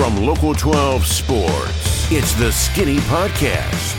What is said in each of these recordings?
From Local 12 Sports, it's the Skinny Podcast.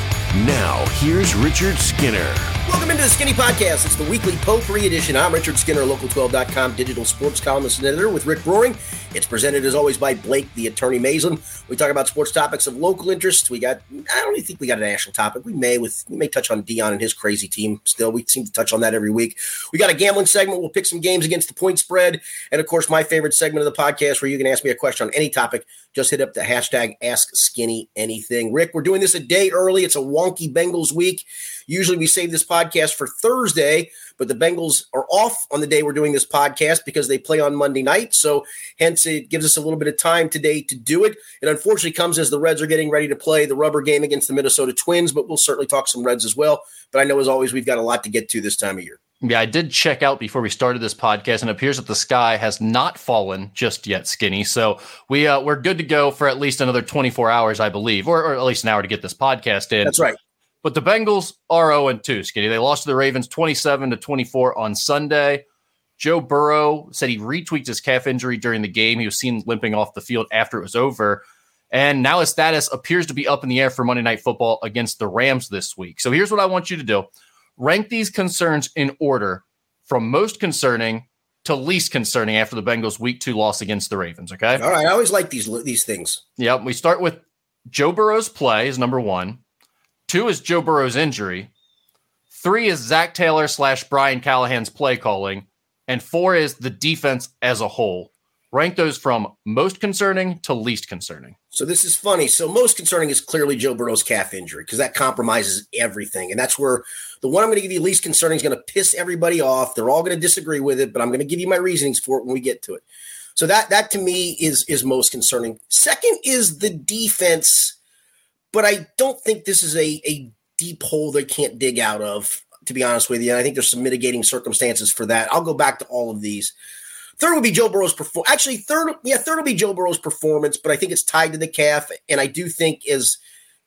Now, here's Richard Skinner. Welcome into the Skinny Podcast. It's the weekly potpourri edition. I'm Richard Skinner, local12.com digital sports columnist and editor with Rick Broering. It's presented as always by Blake, the attorney Mason. We talk about sports topics of local interest. We got, I don't even think we got a national topic. We may with we may touch on Deion and his crazy team still. We seem to touch on that every week. We got a gambling segment. We'll pick some games against the point spread. And of course, my favorite segment of the podcast where you can ask me a question on any topic. Just hit up the hashtag Ask Skinny Anything. Rick, we're doing this a day early. It's a wonky Bengals week. Usually we save this podcast for Thursday, but the Bengals are off on the day we're doing this podcast because they play on Monday night. So hence it gives us a little bit of time today to do it. It unfortunately comes as the Reds are getting ready to play the rubber game against the Minnesota Twins, but we'll certainly talk some Reds as well. But I know as always we've got a lot to get to this time of year. Yeah, I did check out before we started this podcast, and it appears that the sky has not fallen just yet, Skinny. So we uh, we're good to go for at least another 24 hours, I believe, or, or at least an hour to get this podcast in. That's right. But the Bengals are 0 2, Skinny. They lost to the Ravens 27 to 24 on Sunday. Joe Burrow said he retweaked his calf injury during the game. He was seen limping off the field after it was over. And now his status appears to be up in the air for Monday Night Football against the Rams this week. So here's what I want you to do rank these concerns in order from most concerning to least concerning after the Bengals week two loss against the Ravens. Okay. All right. I always like these these things. Yep. We start with Joe Burrow's play is number one. Two is Joe Burrow's injury. Three is Zac Taylor slash Brian Callahan's play calling. And four is the defense as a whole. Rank those from most concerning to least concerning. So this is funny. So most concerning is clearly Joe Burrow's calf injury because that compromises everything. And that's where the one I'm going to give you least concerning is going to piss everybody off. They're all going to disagree with it, but I'm going to give you my reasonings for it when we get to it. So that that to me is is most concerning. Second is the defense, but I don't think this is a a deep hole they can't dig out of. To be honest with you, and I think there's some mitigating circumstances for that. I'll go back to all of these. Third would be Joe Burrow's performance. Actually, third, yeah, third will be Joe Burrow's performance, but I think it's tied to the calf. And I do think as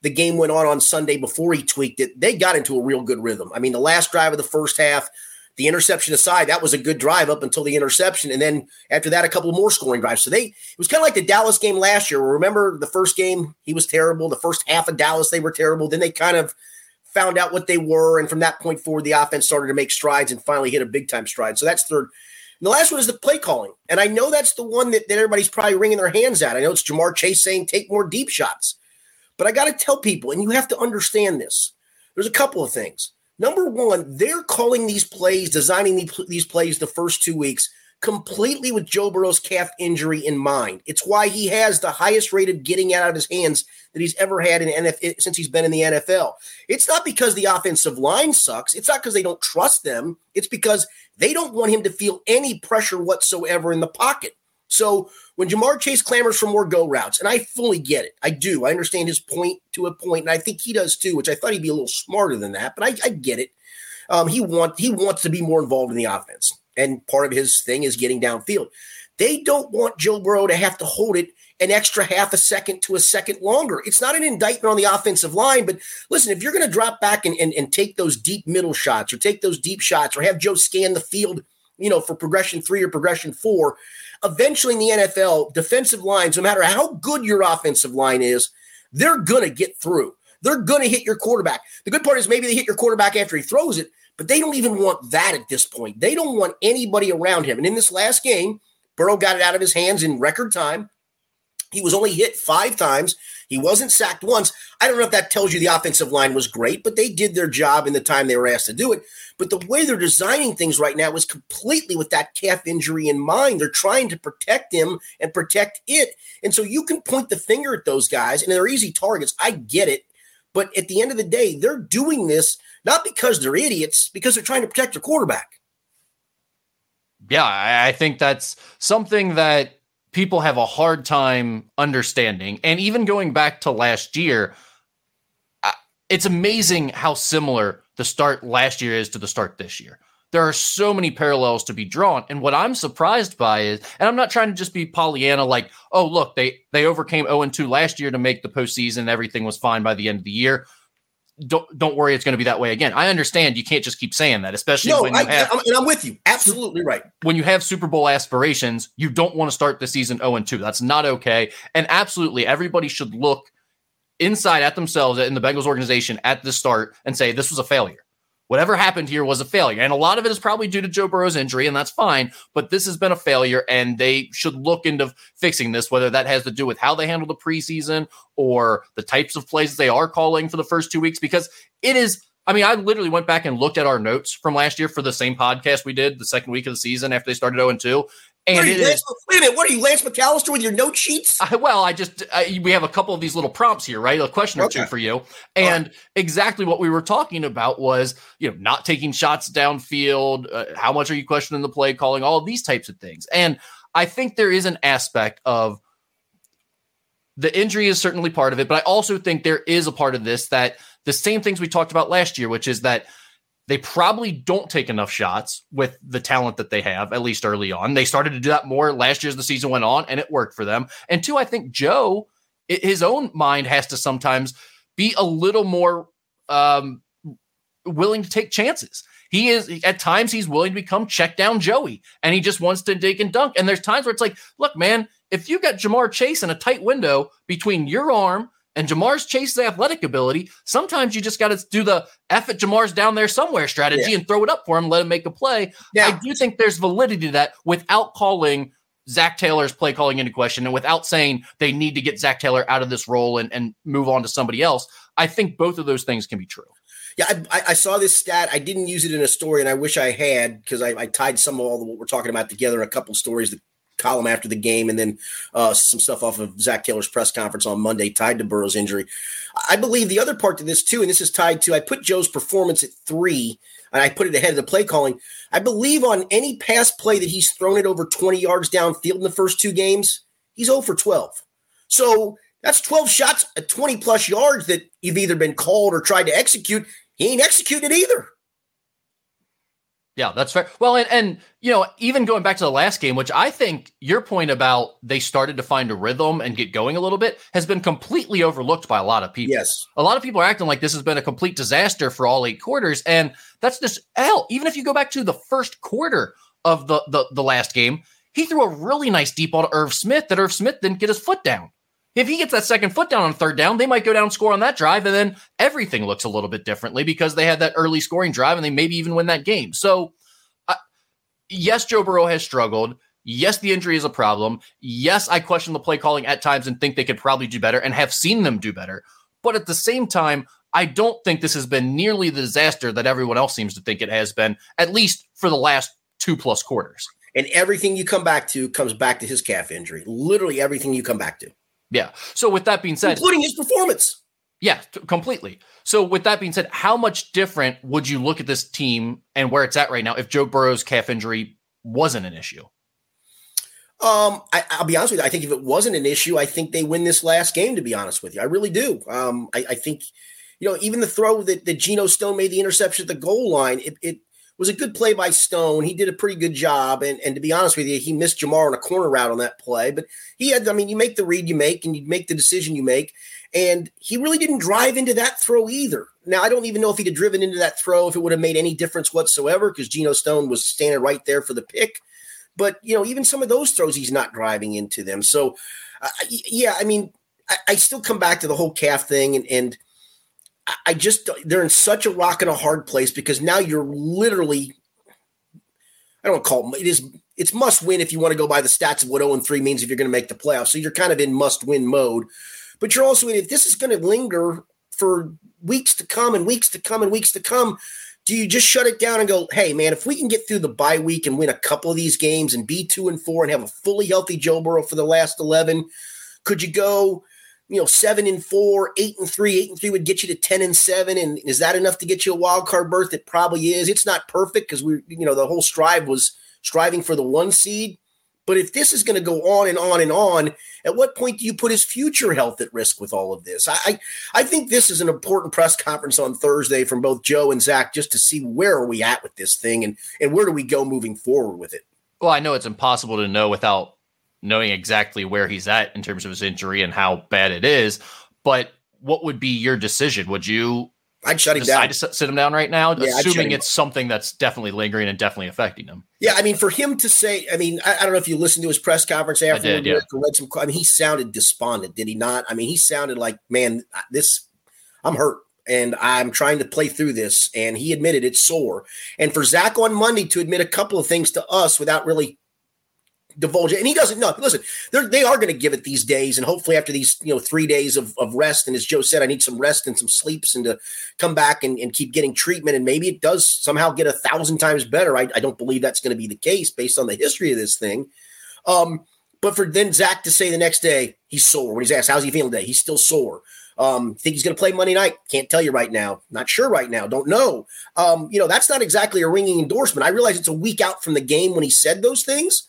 the game went on on Sunday before he tweaked it, they got into a real good rhythm. I mean, the last drive of the first half, the interception aside, that was a good drive up until the interception, and then after that, a couple more scoring drives. So they it was kind of like the Dallas game last year. Remember the first game he was terrible. The first half of Dallas they were terrible. Then they kind of found out what they were, and from that point forward, the offense started to make strides and finally hit a big time stride. So that's third. And the last one is the play calling. And I know that's the one that, that everybody's probably wringing their hands at. I know it's Ja'Marr Chase saying take more deep shots. But I got to tell people, and you have to understand this. There's a couple of things. Number one, they're calling these plays, designing these plays the first two weeks completely with Joe Burrow's calf injury in mind. It's why he has the highest rate of getting out of his hands that he's ever had in NFL since he's been in the NFL. It's not because the offensive line sucks. It's not because they don't trust them. It's because they don't want him to feel any pressure whatsoever in the pocket. So when Ja'Marr Chase clamors for more go routes, and I fully get it, I do. I understand his point to a point, and I think he does too. Which I thought he'd be a little smarter than that, but I, I get it. Um, he want he wants to be more involved in the offense, and part of his thing is getting downfield. They don't want Joe Burrow to have to hold it an extra half a second to a second longer. It's not an indictment on the offensive line, but listen, if you're going to drop back and, and, and take those deep middle shots or take those deep shots or have Joe scan the field, you know, for progression three or progression four, eventually in the NFL, defensive lines, no matter how good your offensive line is, they're going to get through. They're going to hit your quarterback. The good part is maybe they hit your quarterback after he throws it, but they don't even want that at this point. They don't want anybody around him. And in this last game, Burrow got it out of his hands in record time. He was only hit five times. He wasn't sacked once. I don't know if that tells you the offensive line was great, but they did their job in the time they were asked to do it. But the way they're designing things right now is completely with that calf injury in mind. They're trying to protect him and protect it. And so you can point the finger at those guys, and they're easy targets. I get it. But at the end of the day, they're doing this not because they're idiots, because they're trying to protect their quarterback. Yeah, I think that's something that people have a hard time understanding. And even going back to last year, it's amazing how similar the start last year is to the start this year. There are so many parallels to be drawn. And what I'm surprised by is, and I'm not trying to just be Pollyanna, like, oh, look, they they overcame 0 2 last year to make the postseason. Everything was fine by the end of the year. Don't don't worry, it's going to be that way again. I understand you can't just keep saying that, especially no, when you I, have I'm, and I'm with you. Absolutely right. when you have Super Bowl aspirations. You don't want to start the season 0 and 2. That's not okay. And absolutely, everybody should look inside at themselves in the Bengals organization at the start and say this was a failure. Whatever happened here was a failure. And a lot of it is probably due to Joe Burrow's injury, and that's fine. But this has been a failure, and they should look into fixing this, whether that has to do with how they handle the preseason or the types of plays they are calling for the first two weeks, because it is. I mean, I literally went back and looked at our notes from last year for the same podcast we did the second week of the season after they started 0 2. And What are you, is- Lance, wait a minute. What are you, Lance McAllister, with your note sheets? I, well, I just I, we have a couple of these little prompts here, right? A question or two for you, and exactly what we were talking about was you know not taking shots downfield. Uh, how much are you questioning the play calling? All of these types of things, and I think there is an aspect of the injury is certainly part of it, but I also think there is a part of this that the same things we talked about last year, which is that they probably don't take enough shots with the talent that they have, at least early on. They started to do that more last year as the season went on, and it worked for them. And two, I think Joe, his own mind has to sometimes be a little more um, willing to take chances. He is at times he's willing to become check down Joey, and he just wants to dig and dunk. And there's times where it's like, look, man, if you got Ja'Marr Chase in a tight window between your arm and Ja'Marr's Chase's athletic ability, sometimes you just got to do the F at Ja'Marr's down there somewhere strategy and throw it up for him, let him make a play. Now, I do think there's validity to that without calling Zac Taylor's play calling into question and without saying they need to get Zach Taylor out of this role and, and move on to somebody else. I think both of those things can be true. Yeah, I, I- I saw this stat. I didn't use it in a story, and I wish I had because I, I tied some of all the, what we're talking about together. A couple stories, the column after the game, and then uh, some stuff off of Zac Taylor's press conference on Monday tied to Burrow's injury. I believe the other part to this too, and this is tied to I put Joe's performance at three, and I put it ahead of the play calling. I believe on any pass play that he's thrown it over 20 yards downfield in the first two games, he's 0 for 12. So that's 12 shots at 20 plus yards that you've either been called or tried to execute. He ain't executed either. Yeah, that's fair. Well, and, and you know, even going back to the last game, which I think your point about they started to find a rhythm and get going a little bit has been completely overlooked by a lot of people. Yes. A lot of people are acting like this has been a complete disaster for all eight quarters, and that's just hell. Even if you go back to the first quarter of the the, the last game, he threw a really nice deep ball to Irv Smith that Irv Smith didn't get his foot down. If he gets that second foot down on third down, they might go down score on that drive, and then everything looks a little bit differently because they had that early scoring drive and they maybe even win that game. So, uh, yes, Joe Burrow has struggled. Yes, the injury is a problem. Yes, I question the play calling at times and think they could probably do better and have seen them do better. But at the same time, I don't think this has been nearly the disaster that everyone else seems to think it has been, at least for the last two plus quarters. And everything you come back to comes back to his calf injury. Literally everything you come back to, Yeah. So, with that being said, including his performance. Yeah, t- completely. So, with that being said, how much different would you look at this team and where it's at right now if Joe Burrow's calf injury wasn't an issue? Um, I, I'll be honest with you. I think if it wasn't an issue, I think they win this last game. To be honest with you, I really do. Um, I, I think, you know, even the throw that, that Geno Stone made the interception at the goal line, it, it was a good play by Stone. He did a pretty good job, and and to be honest with you, he missed Ja'Marr on a corner route on that play. But he had, I mean, you make the read you make, and you make the decision you make, and he really didn't drive into that throw either. Now I don't even know if he'd have driven into that throw if it would have made any difference whatsoever because Geno Stone was standing right there for the pick. But you know, even some of those throws, he's not driving into them. So, uh, yeah, I mean, I, I, still come back to the whole calf thing, and, and I just they're in such a rock and a hard place because now you're literally, I don't call it, it is it's must win if you want to go by the stats of what 0 and 3 means if you're going to make the playoffs. So you're kind of in must win mode, but you're also in if this is going to linger for weeks to come and weeks to come and weeks to come do you just shut it down and go, hey man, if we can get through the bye week and win a couple of these games and be two and four and have a fully healthy Joe Burrow for the last eleven, could you go, you know, seven and four, eight and three, eight and three would get you to ten and seven, and is that enough to get you a wild card berth? It probably is. It's not perfect because we, you know, the whole strive was striving for the one seed. But if this is going to go on and on and on, at what point do you put his future health at risk with all of this? I, I think this is an important press conference on Thursday from both Joe and Zac just to see where are we at with this thing and and where do we go moving forward with it. Well, I know it's impossible to know without knowing exactly where he's at in terms of his injury and how bad it is. But what would be your decision? Would you I'd shut him down. to sit him down right now, yeah, assuming it's something that's definitely lingering and definitely affecting him. Yeah, I mean, for him to say, I mean, I, I don't know if you listened to his press conference after I did, yeah. read some. I mean, he sounded despondent, did he not? I mean, he sounded like, man, this, I'm hurt and I'm trying to play through this. And he admitted it's sore. And for Zac on Monday to admit a couple of things to us without really divulge it. And he doesn't know. Listen, they are going to give it these days. And hopefully after these, you know, three days of, of rest, and as Joe said, I need some rest and some sleeps and to come back and, and keep getting treatment. And maybe it does somehow get a thousand times better. I, I don't believe that's going to be the case based on the history of this thing. Um, but for then Zac to say the next day he's sore when he's asked, how's he feeling today? He's still sore. Um, think he's going to play Monday night? Can't tell you right now. Not sure right now. Don't know. Um, you know, that's not exactly a ringing endorsement. I realize it's a week out from the game when he said those things,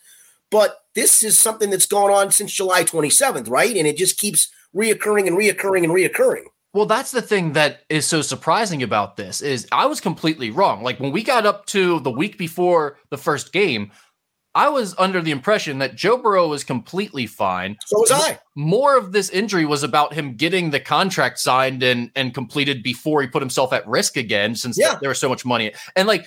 but this is something that's gone on since July 27th, right? And it just keeps reoccurring and reoccurring and reoccurring. Well, that's the thing that is so surprising about this is I was completely wrong. Like when we got up to the week before the first game, I was under the impression that Joe Burrow was completely fine. So was I. More of this injury was about him getting the contract signed and and completed before he put himself at risk again, since yeah. there was so much money. And like,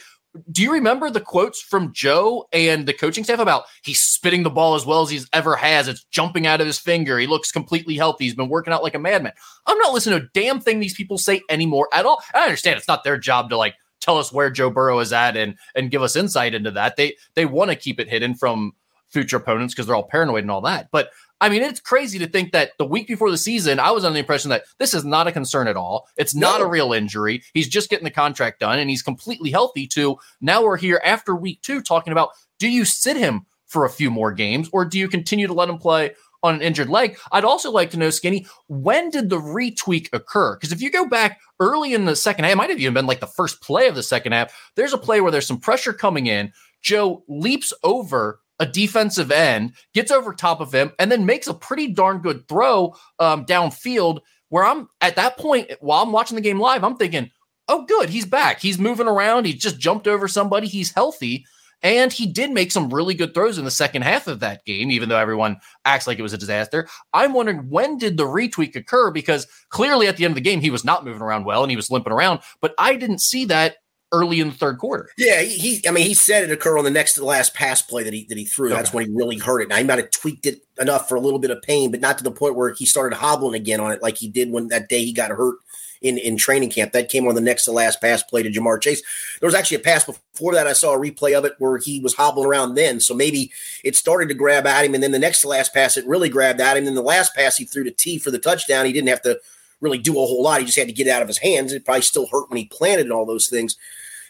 do you remember the quotes from Joe and the coaching staff about he's spitting the ball as well as he's ever has? It's jumping out of his finger. He looks completely healthy. He's been working out like a madman. I'm not listening to a damn thing these people say anymore at all. I understand it's not their job to like tell us where Joe Burrow is at and and give us insight into that. They they want to keep it hidden from future opponents because they're all paranoid and all that. But I mean, it's crazy to think that the week before the season, I was under the impression that this is not a concern at all. It's not no. a real injury. He's just getting the contract done and he's completely healthy. too. now we're here after week two talking about do you sit him for a few more games or do you continue to let him play on an injured leg. I'd also like to know, Skinny, when did the retweak occur? Because if you go back early in the second half, it might have even been like the first play of the second half. There's a play where there's some pressure coming in. Joe leaps over a defensive end, gets over top of him, and then makes a pretty darn good throw um, downfield. Where I'm at that point, while I'm watching the game live, I'm thinking, oh, good, he's back. He's moving around. He just jumped over somebody. He's healthy. And he did make some really good throws in the second half of that game, even though everyone acts like it was a disaster. I'm wondering when did the retweak occur? Because clearly at the end of the game, he was not moving around well and he was limping around, but I didn't see that early in the third quarter. Yeah, he, I mean, he said it occurred on the next to the last pass play that he that he threw. Okay. That's when he really hurt it. Now he might have tweaked it enough for a little bit of pain, but not to the point where he started hobbling again on it like he did when that day he got hurt in, in training camp. That came on the next to last pass play to Ja'Marr Chase. There was actually a pass before that. I saw a replay of it where he was hobbling around then. So maybe it started to grab at him. And then the next to last pass, it really grabbed at him. And then the last pass he threw to Tee for the touchdown. He didn't have to really do a whole lot. He just had to get it out of his hands. It probably still hurt when he planted and all those things.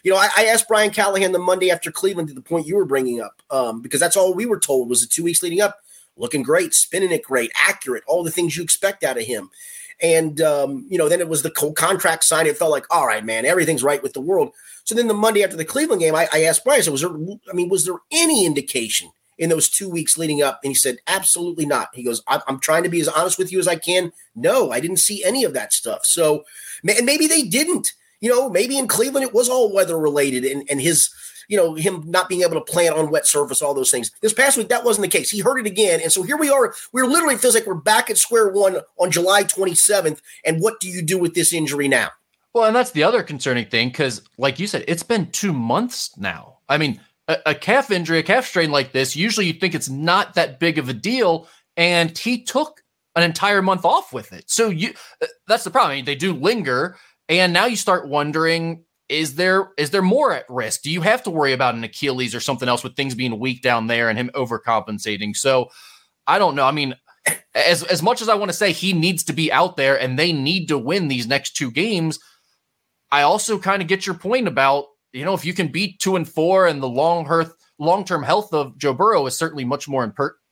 You know, I, I asked Brian Callahan the Monday after Cleveland to the point you were bringing up, um, because that's all we were told was the two weeks leading up. Looking great, spinning it great, accurate, all the things you expect out of him. And um, you know, then it was the contract sign. It felt like, all right, man, everything's right with the world. So then the Monday after the Cleveland game, I, I asked Brian, I said, was there? I mean, was there any indication in those two weeks leading up? And he said, absolutely not. He goes, I'm, trying to be as honest with you as I can. No, I didn't see any of that stuff. So, and maybe they didn't. You know, maybe in Cleveland it was all weather related, and and his you know, him not being able to plant on wet surface, all those things. This past week, that wasn't the case. He hurt it again. And so here we are. We're literally feels like we're back at square one on July 27th. And what do you do with this injury now? Well, and that's the other concerning thing because, like you said, it's been two months now. I mean, a, a calf injury, a calf strain like this, usually you think it's not that big of a deal. And he took an entire month off with it. So you uh, that's the problem. I mean, they do linger. And now you start wondering is there is there more at risk? Do you have to worry about an Achilles or something else with things being weak down there and him overcompensating? So I don't know. I mean, as as much as I want to say he needs to be out there and they need to win these next two games, I also kind of get your point about you know if you can beat two and four and the long hearth long term health of Joe Burrow is certainly much more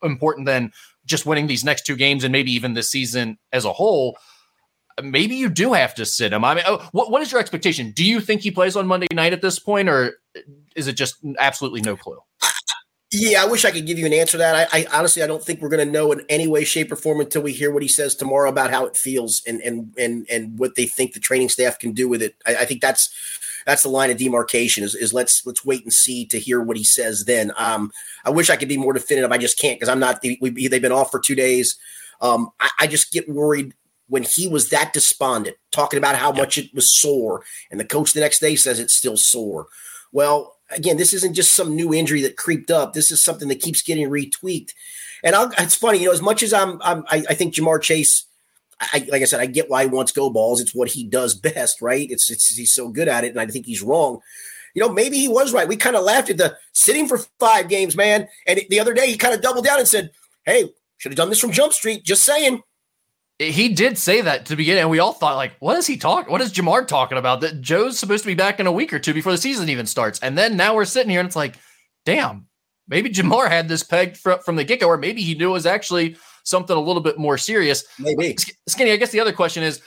important than just winning these next two games and maybe even this season as a whole maybe you do have to sit him. I mean, oh, what what is your expectation? Do you think he plays on Monday night at this point, or is it just absolutely no clue? Yeah, I wish I could give you an answer to that. I, I honestly I don't think we're going to know in any way, shape, or form until we hear what he says tomorrow about how it feels and and and and what they think the training staff can do with it. I, I think that's that's the line of demarcation. Is, is let's let's wait and see to hear what he says. Then um, I wish I could be more definitive. I just can't because I'm not. We, they've been off for two days. Um, I, I just get worried when he was that despondent, talking about how much it was sore, and the coach the next day says it's still sore. Well, again, this isn't just some new injury that creeped up. This is something that keeps getting retweaked. And I'll, it's funny, you know, as much as I'm, I'm I, I think Ja'Marr Chase, I, like I said, I get why he wants go balls. It's what he does best, right? It's, it's he's so good at it, and I think he's wrong. You know, maybe he was right. We kind of laughed at the sitting for five games, man. And the other day, he kind of doubled down and said, "Hey, should have done this from Jump Street." Just saying. He did say that to begin, and we all thought, like, what is he talking? What is Ja'Marr talking about? That Joe's supposed to be back in a week or two before the season even starts, and then now we're sitting here and it's like, damn, maybe Ja'Marr had this pegged from, from the get go, or maybe he knew it was actually something a little bit more serious. Maybe. Skinny, I guess the other question is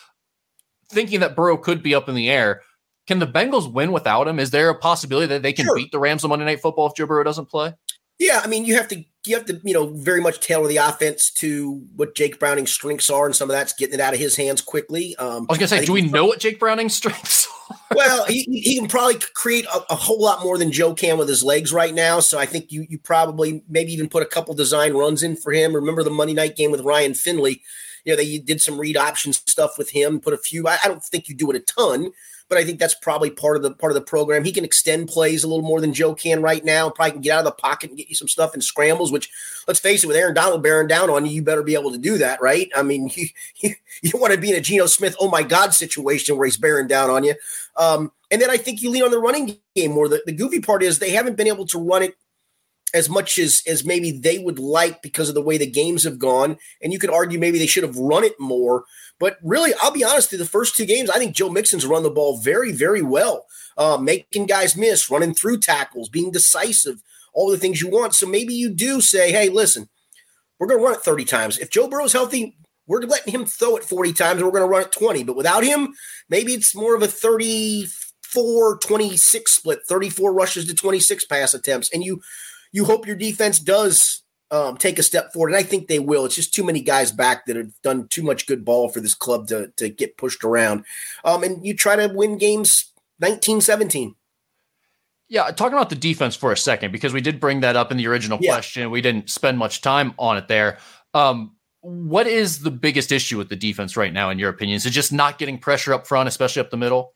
thinking that Burrow could be up in the air. Can the Bengals win without him? Is there a possibility that they can sure. beat the Rams on Monday Night Football if Joe Burrow doesn't play? Yeah, I mean, you have to you have to you know very much tailor the offense to what Jake Browning's strengths are, and some of that's getting it out of his hands quickly. Um, I was gonna say, do we know what Jake Browning's strengths? are? well, he, he can probably create a, a, whole lot more than Joe can with his legs right now. So I think you you probably maybe even put a couple design runs in for him. Remember the Monday night game with Ryan Finley? You know, they did some read option stuff with him. Put a few. I, I don't think you do it a ton, but I think that's probably part of the part of the program. He can extend plays a little more than Joe can right now. Probably can get out of the pocket and get you some stuff in scrambles. Which, let's face it, with Aaron Donald bearing down on you, you better be able to do that, right? I mean, you you, you want to be in a Geno Smith, oh my God, situation where he's bearing down on you. Um, and then I think you lean on the running game more. The, the goofy part is they haven't been able to run it as much as as maybe they would like because of the way the games have gone. And you could argue maybe they should have run it more. But really, I'll be honest, through the first two games, I think Joe Mixon's run the ball very, very well, uh, making guys miss, running through tackles, being decisive, all the things you want. So maybe you do say, hey, listen, we're going to run it 30 times. If Joe Burrow's healthy, we're letting him throw it 40 times and we're going to run it 20. But without him, maybe it's more of a 34 26 split, 34 rushes to 26 pass attempts. And you you hope your defense does um, take a step forward, and I think they will. It's just too many guys back that have done too much good ball for this club to to get pushed around. Um, and you try to win games 19-17. Yeah, talking about the defense for a second because we did bring that up in the original yeah. question. We didn't spend much time on it there. Um, what is the biggest issue with the defense right now, in your opinion? Is it just not getting pressure up front, especially up the middle?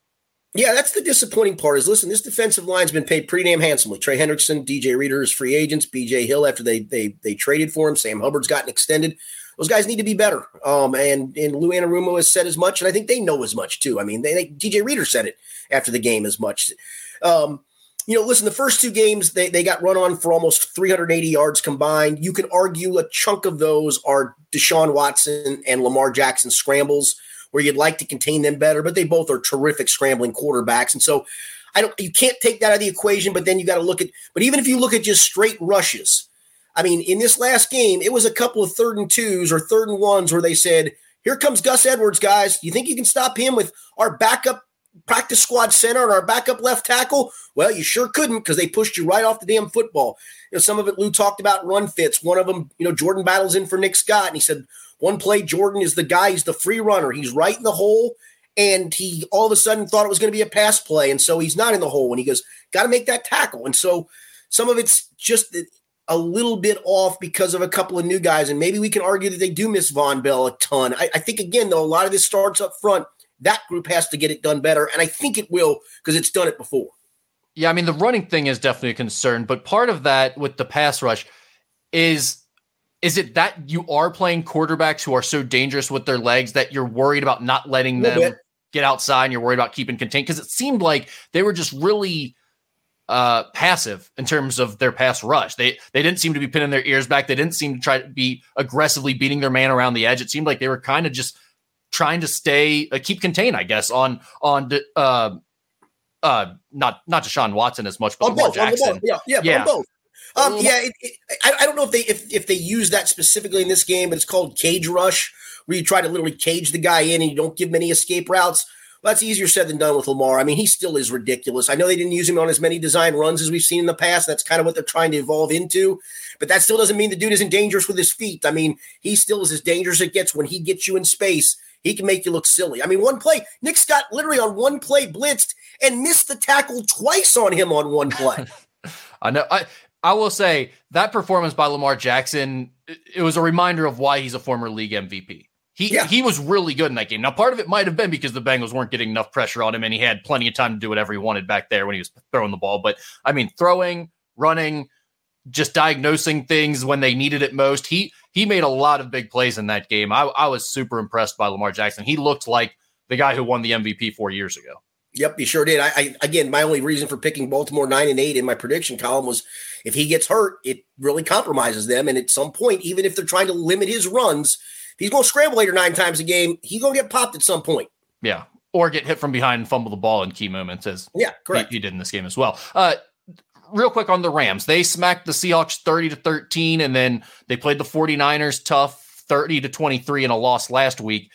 Yeah, that's the disappointing part. Is listen, this defensive line's been paid pretty damn handsomely. Trey Hendrickson, DJ Reader is free agents. B.J. Hill after they they they traded for him. Sam Hubbard's gotten extended. Those guys need to be better. Um, and and Lou Anarumo has said as much, and I think they know as much too. I mean, they, they DJ Reader said it after the game as much. Um, you know, listen, the first two games they, they got run on for almost 380 yards combined. You can argue a chunk of those are Deshaun Watson and Lamar Jackson scrambles where you'd like to contain them better, but they both are terrific scrambling quarterbacks. And so I don't you can't take that out of the equation, but then you got to look at but even if you look at just straight rushes, I mean, in this last game, it was a couple of third and twos or third and ones where they said, Here comes Gus Edwards, guys. You think you can stop him with our backup practice squad center and our backup left tackle? Well, you sure couldn't because they pushed you right off the damn football. You know, some of it Lou talked about run fits. One of them, you know, Jordan Battle's in for Nick Scott, and he said, one play, Jordan is the guy, he's the free runner. He's right in the hole. And he all of a sudden thought it was going to be a pass play. And so he's not in the hole. And he goes, got to make that tackle. And so some of it's just a little bit off because of a couple of new guys. And maybe we can argue that they do miss Vonn Bell a ton. I, I think, again, though, a lot of this starts up front. That group has to get it done better. And I think it will because it's done it before. Yeah, I mean, the running thing is definitely a concern. But part of that with the pass rush is is it that you are playing quarterbacks who are so dangerous with their legs that you're worried about not letting them get outside and you're worried about keeping contained? Because it seemed like they were just really uh, passive in terms of their pass rush. They they didn't seem to be pinning their ears back. They didn't seem to try to be aggressively beating their man around the edge. It seemed like they were kind of just trying to stay uh, keep contained, I guess, on on uh, uh, not not Deshaun Watson as much, but on Lamar both, Jackson. Yeah, yeah, yeah. both. Um, yeah, it, it, I, I, don't know if they if, if they use that specifically in this game, but it's called cage rush, where you try to literally cage the guy in and you don't give him any escape routes. Well, that's easier said than done with Lamar. I mean, he still is ridiculous. I know they didn't use him on as many design runs as we've seen in the past. That's kind of what they're trying to evolve into. But that still doesn't mean the dude isn't dangerous with his feet. I mean, he still is as dangerous as it gets when he gets you in space. He can make you look silly. I mean, one play, Nick Scott literally on one play blitzed and missed the tackle twice on him on one play. I know. I I will say that performance by Lamar Jackson, it was a reminder of why he's a former league MVP. He yeah. he was really good in that game. Now, part of it might have been because the Bengals weren't getting enough pressure on him, and he had plenty of time to do whatever he wanted back there when he was throwing the ball. But I mean, throwing, running, just diagnosing things when they needed it most. He he made a lot of big plays in that game. I, I was super impressed by Lamar Jackson. He looked like the guy who won the MVP four years ago. Yep, he sure did. I, I again, my only reason for picking Baltimore nine and eight in my prediction column was if he gets hurt, it really compromises them. And at some point, even if they're trying to limit his runs, if he's going to scramble eight or nine times a game, he's going to get popped at some point. Yeah. Or get hit from behind and fumble the ball in key moments, as yeah, correct. He, he did in this game as well. Uh, real quick on the Rams, they smacked the Seahawks 30 to 13, and then they played the 49ers tough 30 to 23 in a loss last week.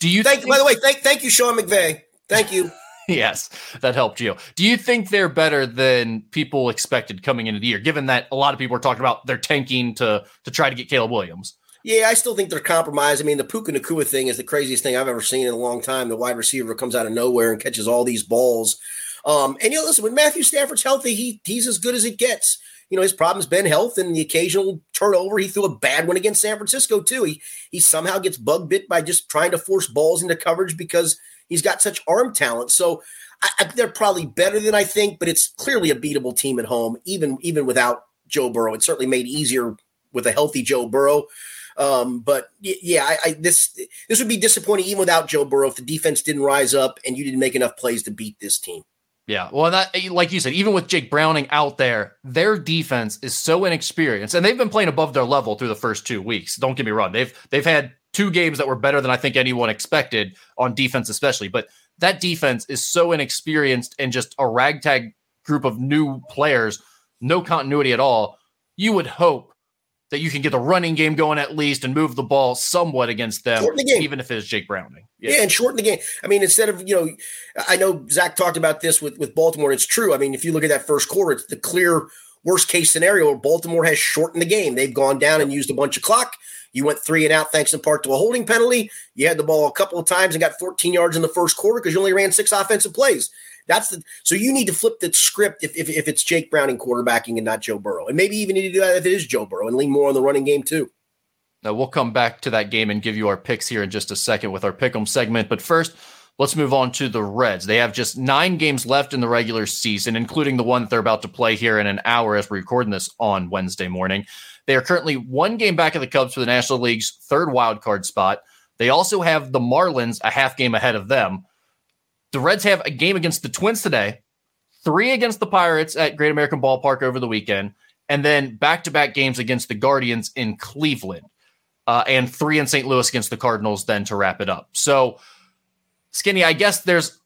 Do you thank think- by the way, thank thank you, Sean McVay. Thank you. yes, that helped you. Do you think they're better than people expected coming into the year, given that a lot of people are talking about they're tanking to to try to get Caleb Williams? Yeah, I still think they're compromised. I mean, the Puka Nacua thing is the craziest thing I've ever seen in a long time. The wide receiver comes out of nowhere and catches all these balls. Um, and you know, listen, when Matthew Stafford's healthy, he he's as good as it gets. You know, his problem's been health and the occasional turnover. He threw a bad one against San Francisco too. He he somehow gets bug bit by just trying to force balls into coverage because he's got such arm talent. So I, I, they're probably better than I think, but it's clearly a beatable team at home, even even without Joe Burrow. It certainly made easier with a healthy Joe Burrow. Um, but yeah, I, I, this this would be disappointing even without Joe Burrow if the defense didn't rise up and you didn't make enough plays to beat this team. Yeah, well, that eh, like you said, even with Jake Browning out there, their defense is so inexperienced, and they've been playing above their level through the first two weeks. Don't get me wrong; they've they've had two games that were better than I think anyone expected on defense, especially. But that defense is so inexperienced and just a ragtag group of new players, no continuity at all. You would hope that you can get the running game going at least and move the ball somewhat against them, the even if it's Jake Browning. Yeah. yeah. and shorten the game. I mean, instead of you know, I know Zac talked about this with with Baltimore. It's true. I mean, if you look at that first quarter, it's the clear worst case scenario where Baltimore has shortened the game. They've gone down and used a bunch of clock. You went three and out thanks in part to a holding penalty. You had the ball a couple of times and got 14 yards in the first quarter because you only ran six offensive plays. That's the so you need to flip the script if, if, if it's Jake Browning quarterbacking and not Joe Burrow, and maybe even need to do that if it is Joe Burrow and lean more on the running game too. Now we'll come back to that game and give you our picks here in just a second with our pick'em segment, but first. Let's move on to the Reds. They have just nine games left in the regular season, including the one that they're about to play here in an hour as we're recording this on Wednesday morning. They are currently one game back of the Cubs for the National League's third wild card spot. They also have the Marlins a half game ahead of them. The Reds have a game against the Twins today, three against the Pirates at Great American Ballpark over the weekend, and then back to back games against the Guardians in Cleveland, uh, and three in St. Louis against the Cardinals then to wrap it up. So, Skinny, I guess there's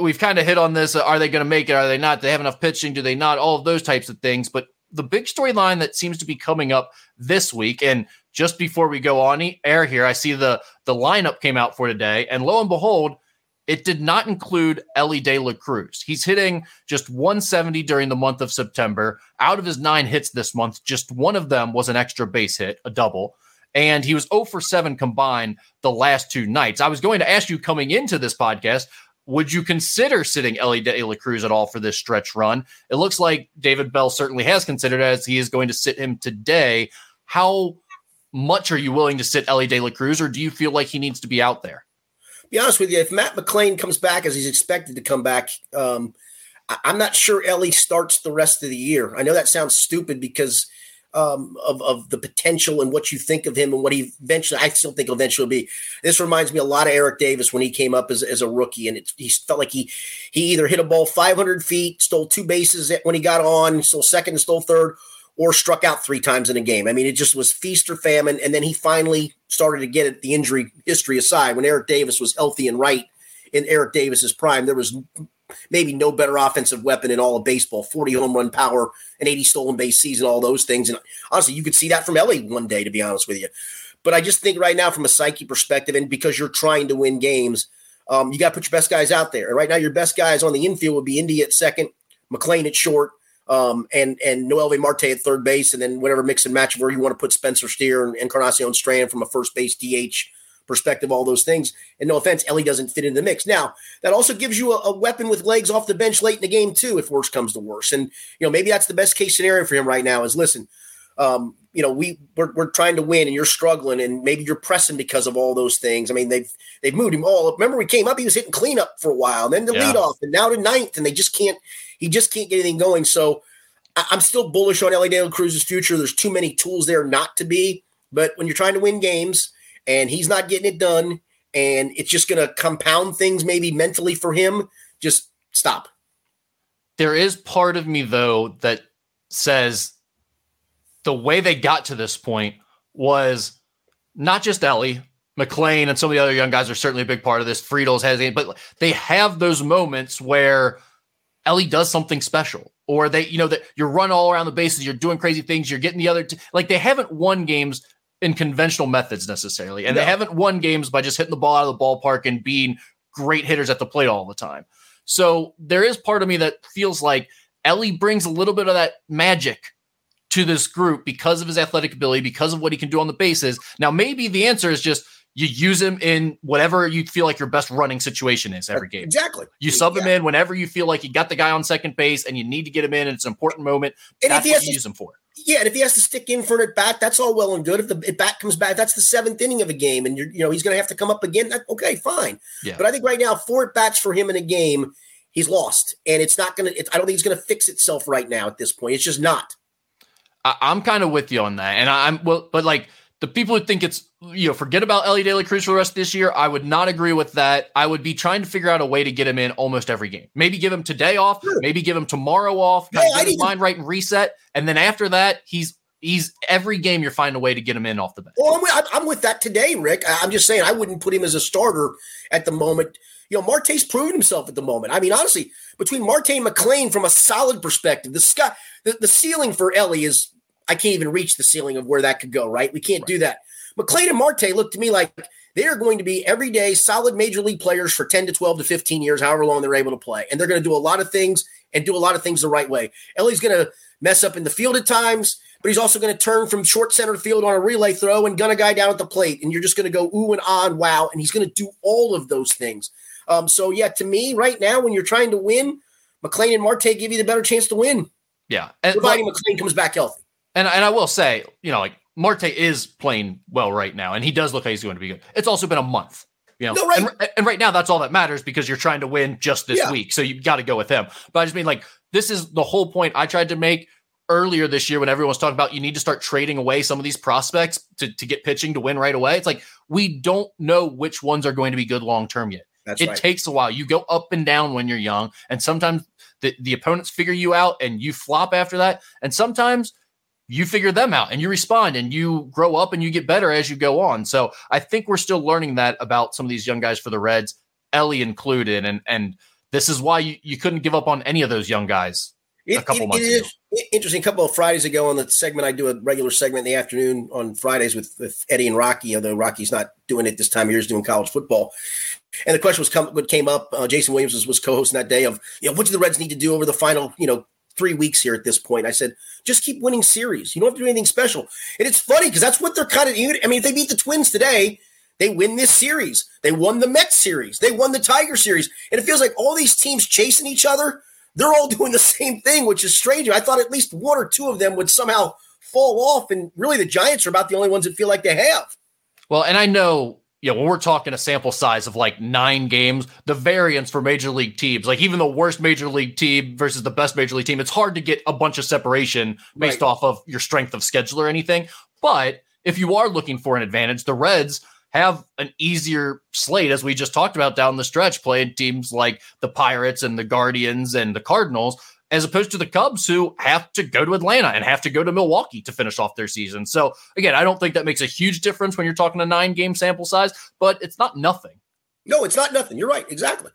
we've kind of hit on this. Are they going to make it? Are they not? Do they have enough pitching? Do they not? All of those types of things. But the big storyline that seems to be coming up this week, and just before we go on air here, I see the the lineup came out for today, and lo and behold, it did not include Elly De La Cruz. He's hitting just 170 during the month of September. Out of his nine hits this month, just one of them was an extra base hit, a double. And he was 0 for 7 combined the last two nights. I was going to ask you coming into this podcast, would you consider sitting Elly De La Cruz at all for this stretch run? It looks like David Bell certainly has considered as he is going to sit him today. How much are you willing to sit Elly De La Cruz, or do you feel like he needs to be out there? Be honest with you, if Matt McLain comes back as he's expected to come back, um, I- am not sure Elly starts the rest of the year. I know that sounds stupid because um, of, of the potential and what you think of him and what he eventually, I still think eventually will be. This reminds me a lot of Eric Davis when he came up as, as a rookie, and it, he felt like he he either hit a ball 500 feet, stole two bases when he got on, stole second and stole third, or struck out three times in a game. I mean, it just was feast or famine. And then he finally started to get it, the injury history aside. When Eric Davis was healthy and right in Eric Davis's prime, there was maybe no better offensive weapon in all of baseball 40 home run power, an 80 stolen base season, all those things. And honestly, you could see that from Elly one day, to be honest with you. But I just think right now, from a psyche perspective, and because you're trying to win games, um, you got to put your best guys out there. And right now, your best guys on the infield would be India at second, McLain at short, um, and and V Marte at third base, and then whatever mix and match of where you want to put Spencer Steer and Encarnacion Strand from a first base DH perspective, all those things. And no offense, Elly doesn't fit in the mix. Now, that also gives you a, a, weapon with legs off the bench late in the game, too, if worse comes to worse. And, you know, maybe that's the best case scenario for him right now is listen, um, you know, we we're, we're trying to win and you're struggling and maybe you're pressing because of all those things. I mean, they've they've moved him all. Remember, we came up, he was hitting cleanup for a while, and then the yeah. leadoff, and now to ninth, and they just can't. He just can't get anything going. So I, am still bullish on Elly De La Cruz's future. There's too many tools there not to be. But when you're trying to win games and he's not getting it done, and it's just going to compound things maybe mentally for him, just stop. There is part of me though that says the way they got to this point was not just Elly, McLain, and some of the other young guys are certainly a big part of this. Friedl's has, but they have those moments where Elly does something special, or they, you know, that you're running all around the bases, you're doing crazy things, you're getting the other, t- like they haven't won games in conventional methods necessarily, and no. they haven't won games by just hitting the ball out of the ballpark and being great hitters at the plate all the time. So there is part of me that feels like Elly brings a little bit of that magic to this group because of his athletic ability, because of what he can do on the bases. Now, maybe the answer is just you use him in whatever you feel like your best running situation is every game. Exactly. You sub him in whenever you feel like you got the guy on second base and you need to get him in and it's an important moment. And that's what you to, use him for. Yeah, and if he has to stick in for an at bat, that's all well and good. If the at bat comes back, that's the seventh inning of a game, and you're you know he's going to have to come up again. That, okay, fine. Yeah. But I think right now, four at bats for him in a game, he's lost, and it's not going to. I don't think it's going to fix itself right now at this point. It's just not. I, am kind of with you on that, and I'm well, but like the people who think it's you know forget about Elly De La Cruz for the rest of this year, I would not agree with that. I would be trying to figure out a way to get him in almost every game. Maybe give him today off, sure. maybe give him tomorrow off, yeah, get his mind right and reset, and then after that, he's he's every game you're finding a way to get him in off the bench. Well, I'm with, I'm with that today, Rick. I'm just saying I wouldn't put him as a starter at the moment. You know, Marte's proven himself at the moment. I mean, honestly, between Marte and McLain, from a solid perspective, the sky, the, the ceiling for Elly is I can't even reach the ceiling of where that could go. Right? We can't right. do that. McLain and Marte look to me like they are going to be everyday solid major league players for 10 to 12 to 15 years, however long they're able to play. And they're going to do a lot of things and do a lot of things the right way. Elly's going to mess up in the field at times, but he's also going to turn from short center field on a relay throw and gun a guy down at the plate. And you're just going to go ooh and ah and wow. And he's going to do all of those things. Um, so, yeah, to me, right now, when you're trying to win, McLain and Marte give you the better chance to win. Yeah. And, providing well, McLain comes back healthy. And, and I will say, you know, like Marte is playing well right now, and he does look like he's going to be good. It's also been a month. You know, no, right. and, and, right now that's all that matters because you're trying to win just this yeah. week. So you got to go with him. But I just mean like this is the whole point I tried to make earlier this year when everyone was talking about you need to start trading away some of these prospects to, to get pitching to win right away. It's like we don't know which ones are going to be good long term yet. That's it right. takes a while. You go up and down when you're young, and sometimes the, the opponents figure you out and you flop after that. And sometimes you figure them out and you respond and you grow up and you get better as you go on. So I think we're still learning that about some of these young guys for the Reds, Elly included. And and this is why you, you couldn't give up on any of those young guys a couple it, months it ago. interesting. A couple of Fridays ago on the segment, I do a regular segment in the afternoon on Fridays with, with Eddie and Rocky, although Rocky's not doing it this time of year, he's doing college football. And the question was come, what came up. Uh, Jason Williams was, was co-hosting that day of, you know, what do the Reds need to do over the final, you know, three weeks here at this point. I said, just keep winning series. You don't have to do anything special. And it's funny because that's what they're kind of. I mean, if they beat the Twins today, they win this series. They won the Mets series. They won the Tiger series. And it feels like all these teams chasing each other, they're all doing the same thing, which is strange. I thought at least one or two of them would somehow fall off. And really, the Giants are about the only ones that feel like they have. Well, and I know yeah, when we're talking a sample size of like nine games, the variance for major league teams, like even the worst major league team versus the best major league team, it's hard to get a bunch of separation based right. off of your strength of schedule or anything. But if you are looking for an advantage, the Reds have an easier slate, as we just talked about down the stretch, playing teams like the Pirates and the Guardians and the Cardinals as opposed to the Cubs who have to go to Atlanta and have to go to Milwaukee to finish off their season. So again, I don't think that makes a huge difference when you're talking a nine game sample size, but it's not nothing. No, it's not nothing. You're right. Exactly.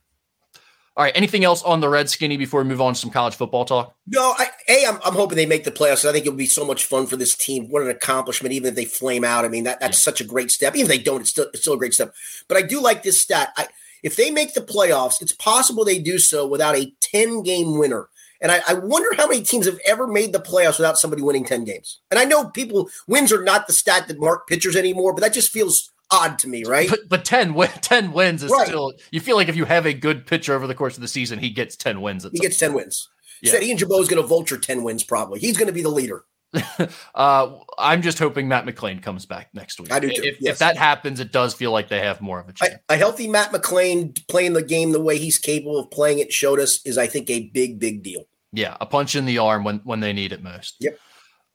All right. Anything else on the Red Skinny before we move on to some college football talk? No, I, a I'm, I'm hoping they make the playoffs. I think it'll be so much fun for this team. What an accomplishment! Even if they flame out, I mean that that's yeah. such a great step. Even if they don't, it's still it's still a great step. But I do like this stat. I, if they make the playoffs, it's possible they do so without a 10 game winner. And I, I, wonder how many teams have ever made the playoffs without somebody winning 10 games. And I know people wins are not the stat that mark pitchers anymore, but that just feels odd to me, right? But, but 10, 10 wins is right. still, you feel like if you have a good pitcher over the course of the season, he gets 10 wins. He gets 10 wins. Yeah. Said Ian Gibaut is going to vulture 10 wins probably. He's going to be the leader. uh, I'm just hoping Matt McLain comes back next week. I do too. If, yes. if that happens, it does feel like they have more of a chance. A, a, healthy Matt McLain playing the game the way he's capable of playing it showed us is, I think, a big, big deal. Yeah, a punch in the arm when when they need it most. Yep.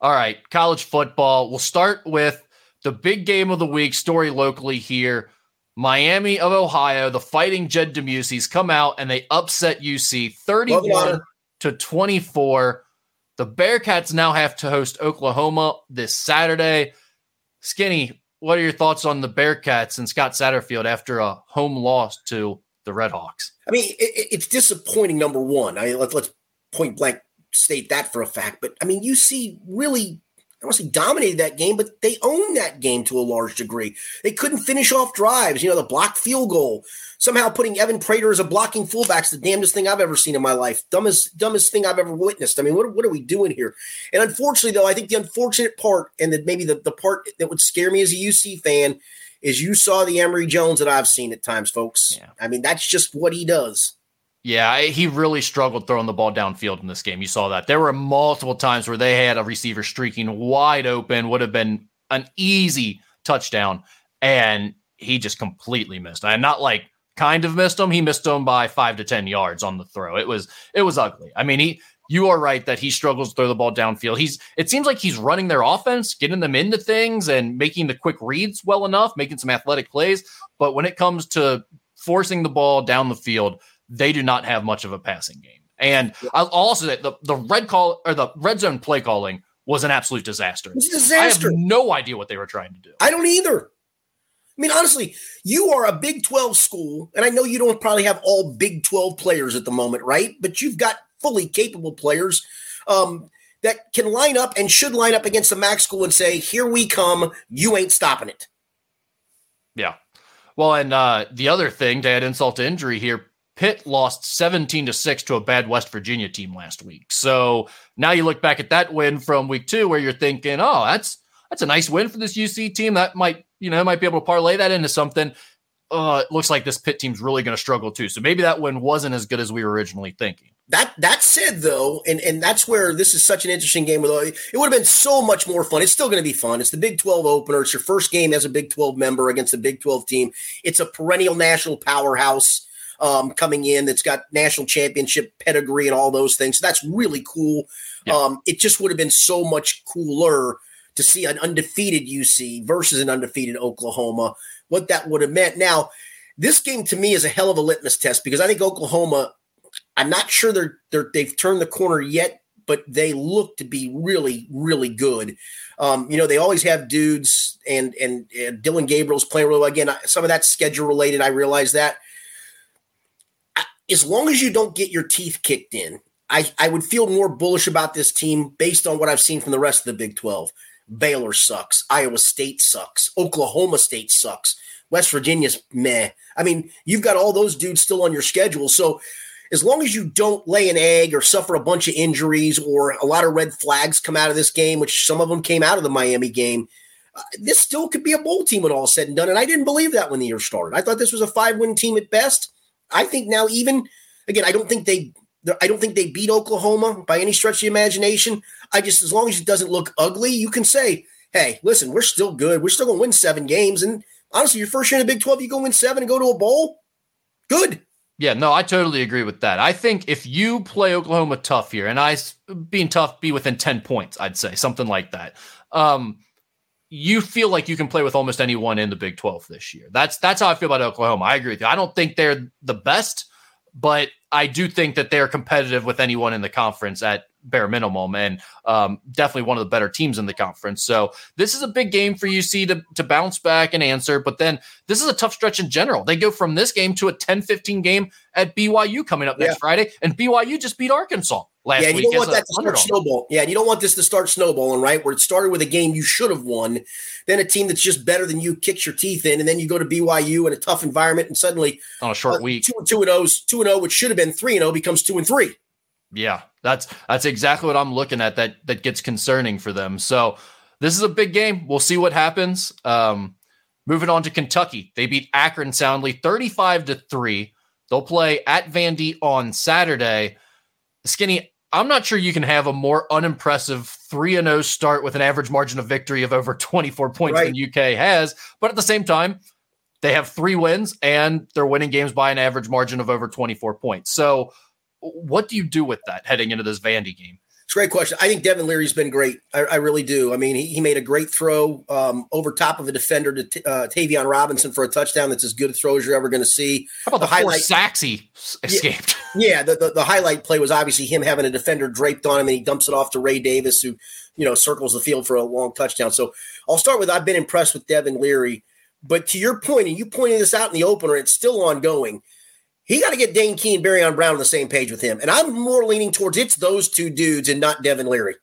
All right, college football. We'll start with the big game of the week story locally here. Miami of Ohio, the fighting Jed Demuses come out and they upset UC 31 to 24. The Bearcats now have to host Oklahoma this Saturday. Skinny, what are your thoughts on the Bearcats and Scott Satterfield after a home loss to the Redhawks? I mean, it, it's disappointing. Number one, I mean, let's let's point blank state that for a fact. But I mean, UC really I don't want to say dominated that game, but they owned that game to a large degree. They couldn't finish off drives. You know, the blocked field goal, somehow putting Evan Prater as a blocking fullback's the damnedest thing I've ever seen in my life. Dumbest, dumbest thing I've ever witnessed. I mean, what, what are we doing here? And unfortunately, though, I think the unfortunate part, and that maybe the, the part that would scare me as a UC fan, is you saw the Emory Jones that I've seen at times, folks. Yeah. I mean, that's just what he does. Yeah, he really struggled throwing the ball downfield in this game. You saw that. There were multiple times where they had a receiver streaking wide open, would have been an easy touchdown, and he just completely missed. And not like kind of missed him. He missed him by five to ten yards on the throw. It was it was ugly. I mean, he you are right that he struggles to throw the ball downfield. He's it seems like he's running their offense, getting them into things and making the quick reads well enough, making some athletic plays. But when it comes to forcing the ball down the field, they do not have much of a passing game. And I'll also say the, the red call or the red zone play calling was an absolute disaster. It's a disaster. I have no idea what they were trying to do. I don't either. I mean, honestly, you are a Big 12 school, and I know you don't probably have all Big 12 players at the moment, right? But you've got fully capable players um, that can line up and should line up against the MAC school and say, here we come, you ain't stopping it. Yeah. Well, and uh, the other thing to add insult to injury here, Pitt lost 17 to 6 to a bad West Virginia team last week. So now you look back at that win from week two where you're thinking, oh, that's that's a nice win for this UC team. That might, you know, might be able to parlay that into something. Uh, it looks like this Pitt team's really going to struggle too. So maybe that win wasn't as good as we were originally thinking. That that said though, and and that's where this is such an interesting game. With it would have been so much more fun. It's still going to be fun. It's the Big Twelve opener. It's your first game as a Big Twelve member against a Big Twelve team. It's a perennial national powerhouse um, coming in that's got national championship pedigree and all those things. So that's really cool. Yeah. Um, it just would have been so much cooler to see an undefeated UC versus an undefeated Oklahoma. What that would have meant. Now, this game to me is a hell of a litmus test because I think Oklahoma. I'm not sure they're, they're they've turned the corner yet, but they look to be really, really good. Um, you know, they always have dudes, and and, and Dillon Gabriel's playing really well. Again, some of that's schedule related. I realize that, as long as you don't get your teeth kicked in, I, I would feel more bullish about this team based on what I've seen from the rest of the Big 12. Baylor sucks. Iowa State sucks. Oklahoma State sucks. West Virginia's meh. I mean, you've got all those dudes still on your schedule. So as long as you don't lay an egg or suffer a bunch of injuries or a lot of red flags come out of this game, which some of them came out of the Miami game, uh, this still could be a bowl team when all said and done. And I didn't believe that when the year started. I thought this was a five win team at best. I think now even again, I don't think they I don't think they beat Oklahoma by any stretch of the imagination. I just as long as it doesn't look ugly, you can say, "Hey, listen, we're still good. We're still going to win seven games." And honestly, your first year in the Big Twelve, you go win seven and go to a bowl. Good. Yeah, no, I totally agree with that. I think if you play Oklahoma tough here, and I being tough, be within ten points, I'd say something like that. Um, you feel like you can play with almost anyone in the Big 12 this year. That's that's how I feel about Oklahoma. I agree with you. I don't think they're the best, but I do think that they're competitive with anyone in the conference at bare minimum, and um, definitely one of the better teams in the conference. So this is a big game for UC to, to bounce back and answer. But then this is a tough stretch in general. They go from this game to a 10-15 game at BYU coming up next yeah. Friday, and BYU just beat Arkansas last yeah, week. you don't want that to start snowball. Yeah, you don't want this to start snowballing, right? Where it started with a game you should have won, then a team that's just better than you kicks your teeth in, and then you go to BYU in a tough environment, and suddenly on a short uh, week, two and two and O's, two and zero, oh, which should have been three and zero, oh, becomes two and three. Yeah, that's that's exactly what I'm looking at. That that gets concerning for them. So this is a big game. We'll see what happens. Um, moving on to Kentucky, they beat Akron soundly, 35 to three. They'll play at Vandy on Saturday. Skinny, I'm not sure you can have a more unimpressive 3 0 start with an average margin of victory of over 24 points right. than UK has. But at the same time, they have three wins and they're winning games by an average margin of over 24 points. So, what do you do with that heading into this Vandy game? It's a great question. I think Devin Leary's been great. I, I really do. I mean, he, he made a great throw um, over top of a defender to t- uh, Tayvion Robinson for a touchdown. That's as good a throw as you're ever going to see. How about the, the highlight? Saxy escaped. Yeah, yeah the, the, the highlight play was obviously him having a defender draped on him, and he dumps it off to Ray Davis, who you know circles the field for a long touchdown. So I'll start with I've been impressed with Devin Leary. But to your point, and you pointed this out in the opener, it's still ongoing he got to get Dane Key and Barion Brown on the same page with him. And I'm more leaning towards it's those two dudes and not Devin Leary.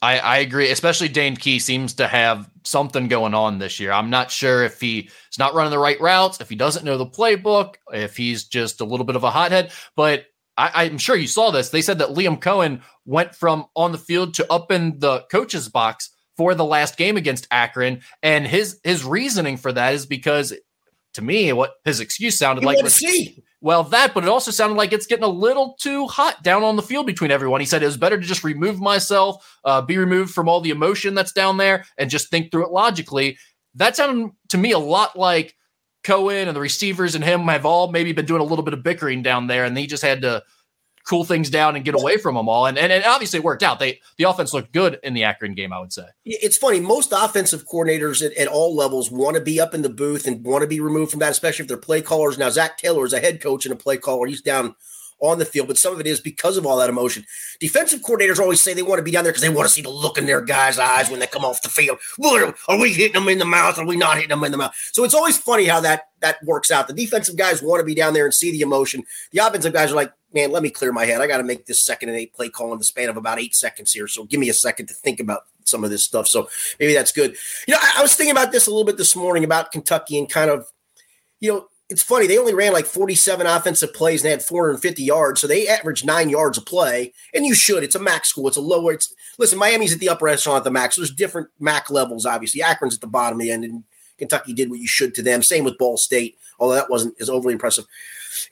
I, I agree, especially Dane Key seems to have something going on this year. I'm not sure if he's not running the right routes, if he doesn't know the playbook, if he's just a little bit of a hothead. But I, I'm sure you saw this. They said that Liam Coen went from on the field to up in the coach's box for the last game against Akron. And his his reasoning for that is because to me, what his excuse sounded you like was see. Well, that, but it also sounded like it's getting a little too hot down on the field between everyone. He said it was better to just remove myself, uh, be removed from all the emotion that's down there, and just think through it logically. That sounded to me a lot like Coen and the receivers and him have all maybe been doing a little bit of bickering down there, and he just had to cool things down and get away from them all. And, and, obviously it worked out. They the offense looked good in the Akron game, I would say. It's funny. Most offensive coordinators at, at all levels want to be up in the booth and want to be removed from that, especially if they're play callers. Now, Zac Taylor is a head coach and a play caller. He's down on the field, but some of it is because of all that emotion. Defensive coordinators always say they want to be down there because they want to see the look in their guys' eyes when they come off the field. What are we hitting them in the mouth? Are we not hitting them in the mouth? So it's always funny how that that works out. The defensive guys want to be down there and see the emotion. The offensive guys are like, man, let me clear my head. I got to make this second and eight play call in the span of about eight seconds here. So give me a second to think about some of this stuff. So maybe that's good. You know, I, I was thinking about this a little bit this morning about Kentucky and kind of, you know, it's funny. They only ran like 47 offensive plays and they had 450 yards. So they averaged nine yards a play. And you should. It's a MAC school. It's a lower. It's listen, Miami's at the upper echelon at the MAC. So there's different MAC levels, obviously. Akron's at the bottom of the end, and Kentucky did what you should to them. Same with Ball State, although that wasn't as overly impressive.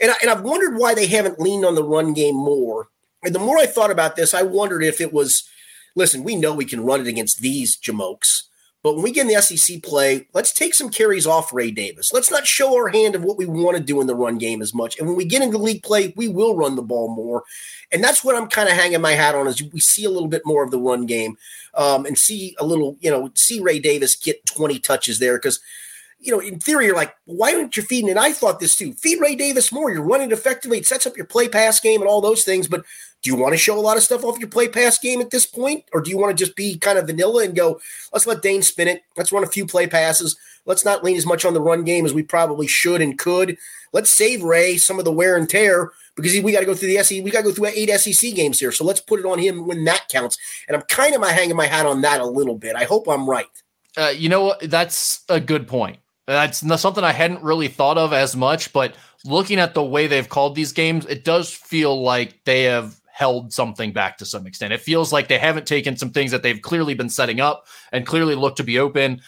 And, I, and I've wondered why they haven't leaned on the run game more. And the more I thought about this, I wondered if it was listen, we know we can run it against these jamokes. But when we get in the SEC play, let's take some carries off Ray Davis. Let's not show our hand of what we want to do in the run game as much. And when we get into league play, we will run the ball more. And that's what I'm kind of hanging my hat on is we see a little bit more of the run game um, and see a little, you know, see Ray Davis get 20 touches there because – you know, in theory, you're like, why aren't you feeding? And I thought this too. Feed Ray Davis more. You're running effectively. It sets up your play pass game and all those things. But do you want to show a lot of stuff off your play pass game at this point? Or do you want to just be kind of vanilla and go, let's let Dane spin it. Let's run a few play passes. Let's not lean as much on the run game as we probably should and could. Let's save Ray some of the wear and tear because we got to go through the SEC. We got to go through eight SEC games here. So let's put it on him when that counts. And I'm kind of hanging my hat on that a little bit. I hope I'm right. Uh, you know what? That's a good point. That's something I hadn't really thought of as much, but looking at the way they've called these games, it does feel like they have held something back to some extent. It feels like they haven't taken some things that they've clearly been setting up and clearly look to be open.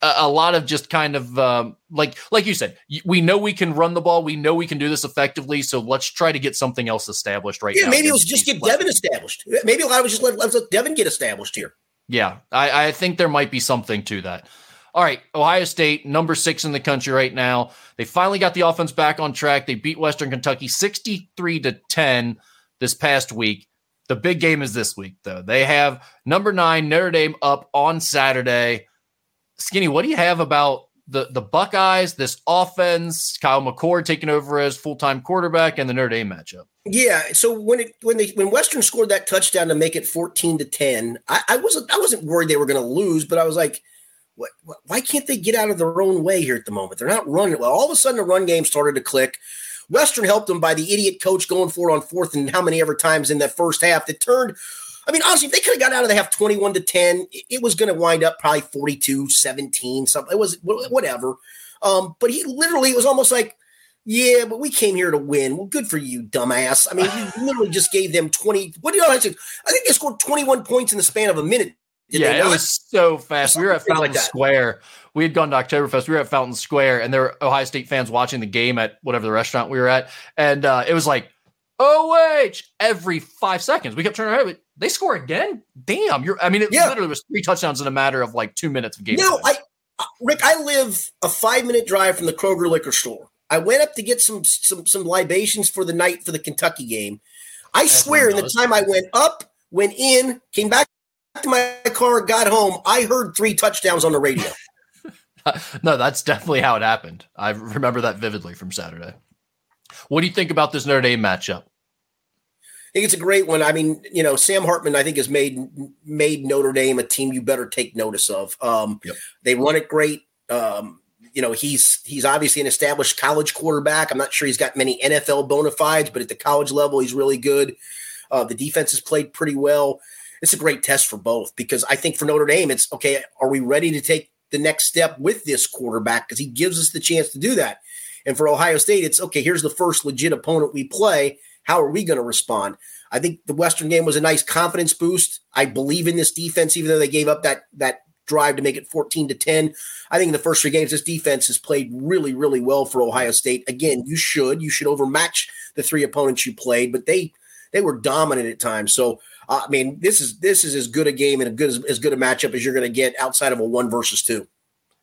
A, a lot of just kind of um, like like you said, we know we can run the ball, we know we can do this effectively. So let's try to get something else established right yeah, now. maybe it was just get Devin established. Maybe I was just let, let Devin get established here. Yeah, I, I think there might be something to that. All right, Ohio State, number six in the country right now. They finally got the offense back on track. They beat Western Kentucky 63 to 10 this past week. The big game is this week, though. They have number nine Notre Dame up on Saturday. Skinny, what do you have about the, the Buckeyes, this offense, Kyle McCord taking over as full time quarterback, and the Notre Dame matchup? Yeah. So when it when they when Western scored that touchdown to make it 14 to 10, I, I wasn't I wasn't worried they were going to lose, but I was like, what, what, why can't they get out of their own way here at the moment? They're not running well. All of a sudden, the run game started to click. Western helped them by the idiot coach going for it on fourth and how many ever times in that first half that turned. I mean, honestly, if they could have got out of the half 21 to 10, it was going to wind up probably 42 17, something. It was whatever. Um, but he literally, it was almost like, yeah, but we came here to win. Well, good for you, dumbass. I mean, you literally just gave them 20. What did I say? I think they scored 21 points in the span of a minute did yeah, it was so fast. We were at Fountain like Square. We had gone to Oktoberfest. We were at Fountain Square, and there were Ohio State fans watching the game at whatever the restaurant we were at. And uh, it was like, OH every five seconds. We kept turning around. They score again. Damn, you're. I mean, it yeah. literally was three touchdowns in a matter of like two minutes of game. No, I, uh, Rick, I live a five minute drive from the Kroger liquor store. I went up to get some some some libations for the night for the Kentucky game. I swear, in the time I went up, went in, came back to my car, got home, I heard three touchdowns on the radio. no, that's definitely how it happened. I remember that vividly from Saturday. What do you think about this Notre Dame matchup? I think it's a great one. I mean, you know, Sam Hartman, I think, has made made Notre Dame a team you better take notice of. Um, yep. They run it great. Um, you know, he's he's obviously an established college quarterback. I'm not sure he's got many NFL bona fides, but at the college level, he's really good. Uh, the defense has played pretty well. It's a great test for both because I think for Notre Dame, it's okay. Are we ready to take the next step with this quarterback? Because he gives us the chance to do that. And for Ohio State, it's okay. Here's the first legit opponent we play how are we going to respond? I think the Western game was a nice confidence boost. I believe in this defense, even though they gave up that that drive to make it 14 to 10. I think in the first three games, this defense has played really, really well for Ohio State. Again, you should. You should overmatch the three opponents you played, but they they were dominant at times. So I mean, this is this is as good a game and a good as, as good a matchup as you're going to get outside of a one versus two.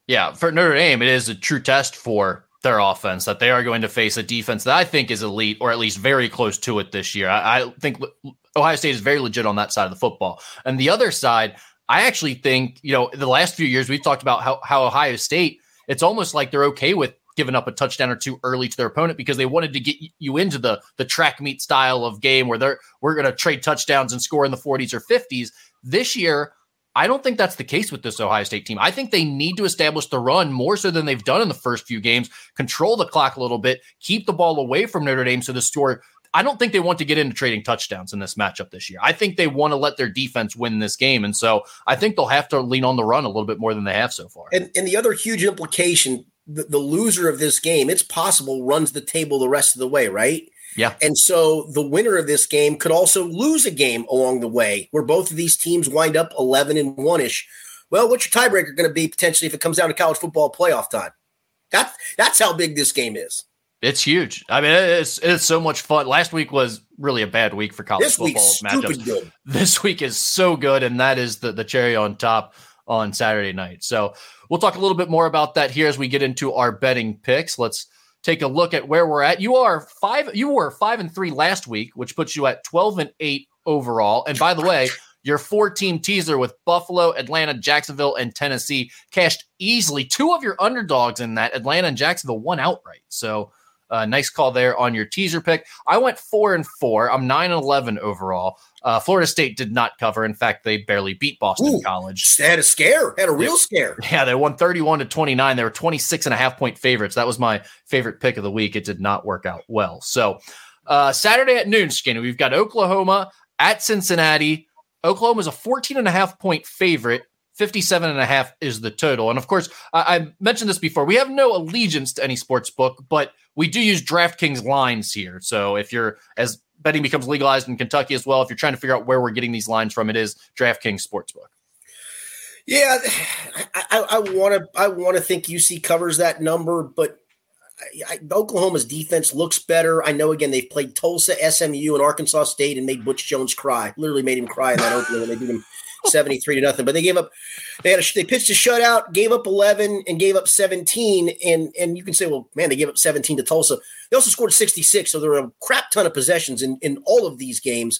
Yeah, for Notre Dame, it is a true test for their offense that they are going to face a defense that I think is elite or at least very close to it this year. I, I, think Ohio State is very legit on that side of the football. And the other side, I actually think, you know, the last few years we've talked about how, how Ohio State, it's almost like they're okay with giving up a touchdown or two early to their opponent because they wanted to get you into the the track meet style of game where they're we're going to trade touchdowns and score in the 40s or 50s. This year, I don't think that's the case with this Ohio State team. I think they need to establish the run more so than they've done in the first few games, control the clock a little bit, keep the ball away from Notre Dame so the score. I don't think they want to get into trading touchdowns in this matchup this year. I think they want to let their defense win this game. And so I think they'll have to lean on the run a little bit more than they have so far. And, and the other huge implication the, the loser of this game, it's possible, runs the table the rest of the way, right? Yeah. And so the winner of this game could also lose a game along the way where both of these teams wind up 11 and 1 ish. Well, what's your tiebreaker going to be potentially if it comes down to college football playoff time? That, that's how big this game is. It's huge. I mean, it's it's so much fun. Last week was really a bad week for college this football matchups. Good. This week is so good, and that is the the cherry on top on Saturday night. So we'll talk a little bit more about that here as we get into our betting picks. Let's take a look at where we're at. You are five. You were five and three last week, which puts you at twelve and eight overall. And by the way, your four-team teaser with Buffalo, Atlanta, Jacksonville, and Tennessee cashed easily. Two of your underdogs in that Atlanta and Jacksonville won outright. So. Uh, nice call there on your teaser pick. I went four and four. I'm nine and eleven overall. Uh, Florida State did not cover. In fact, they barely beat Boston Ooh, College. Had a scare, had a real scare. Yeah, they won 31 to 29. They were 26 and a half point favorites. That was my favorite pick of the week. It did not work out well. So, uh, Saturday at noon, Skinny, we've got Oklahoma at Cincinnati. Oklahoma is a 14 and a half point favorite. 57 and a half is the total. And of course, I, I mentioned this before. We have no allegiance to any sports book, but we do use DraftKings lines here. So if you're as betting becomes legalized in Kentucky as well. If you're trying to figure out where we're getting these lines from, it is DraftKings Sportsbook. Yeah, I want to I want to think UC covers that number, but I, Oklahoma's defense looks better. I know again they've played Tulsa, SMU, and Arkansas State and made Butch Jones cry. Literally made him cry in that opener when they beat him 73 to nothing. But they gave up, they had a, they pitched a shutout, gave up 11 and gave up 17. And, and you can say, well, man, they gave up 17 to Tulsa. They also scored 66. So there were a crap ton of possessions in, in all of these games.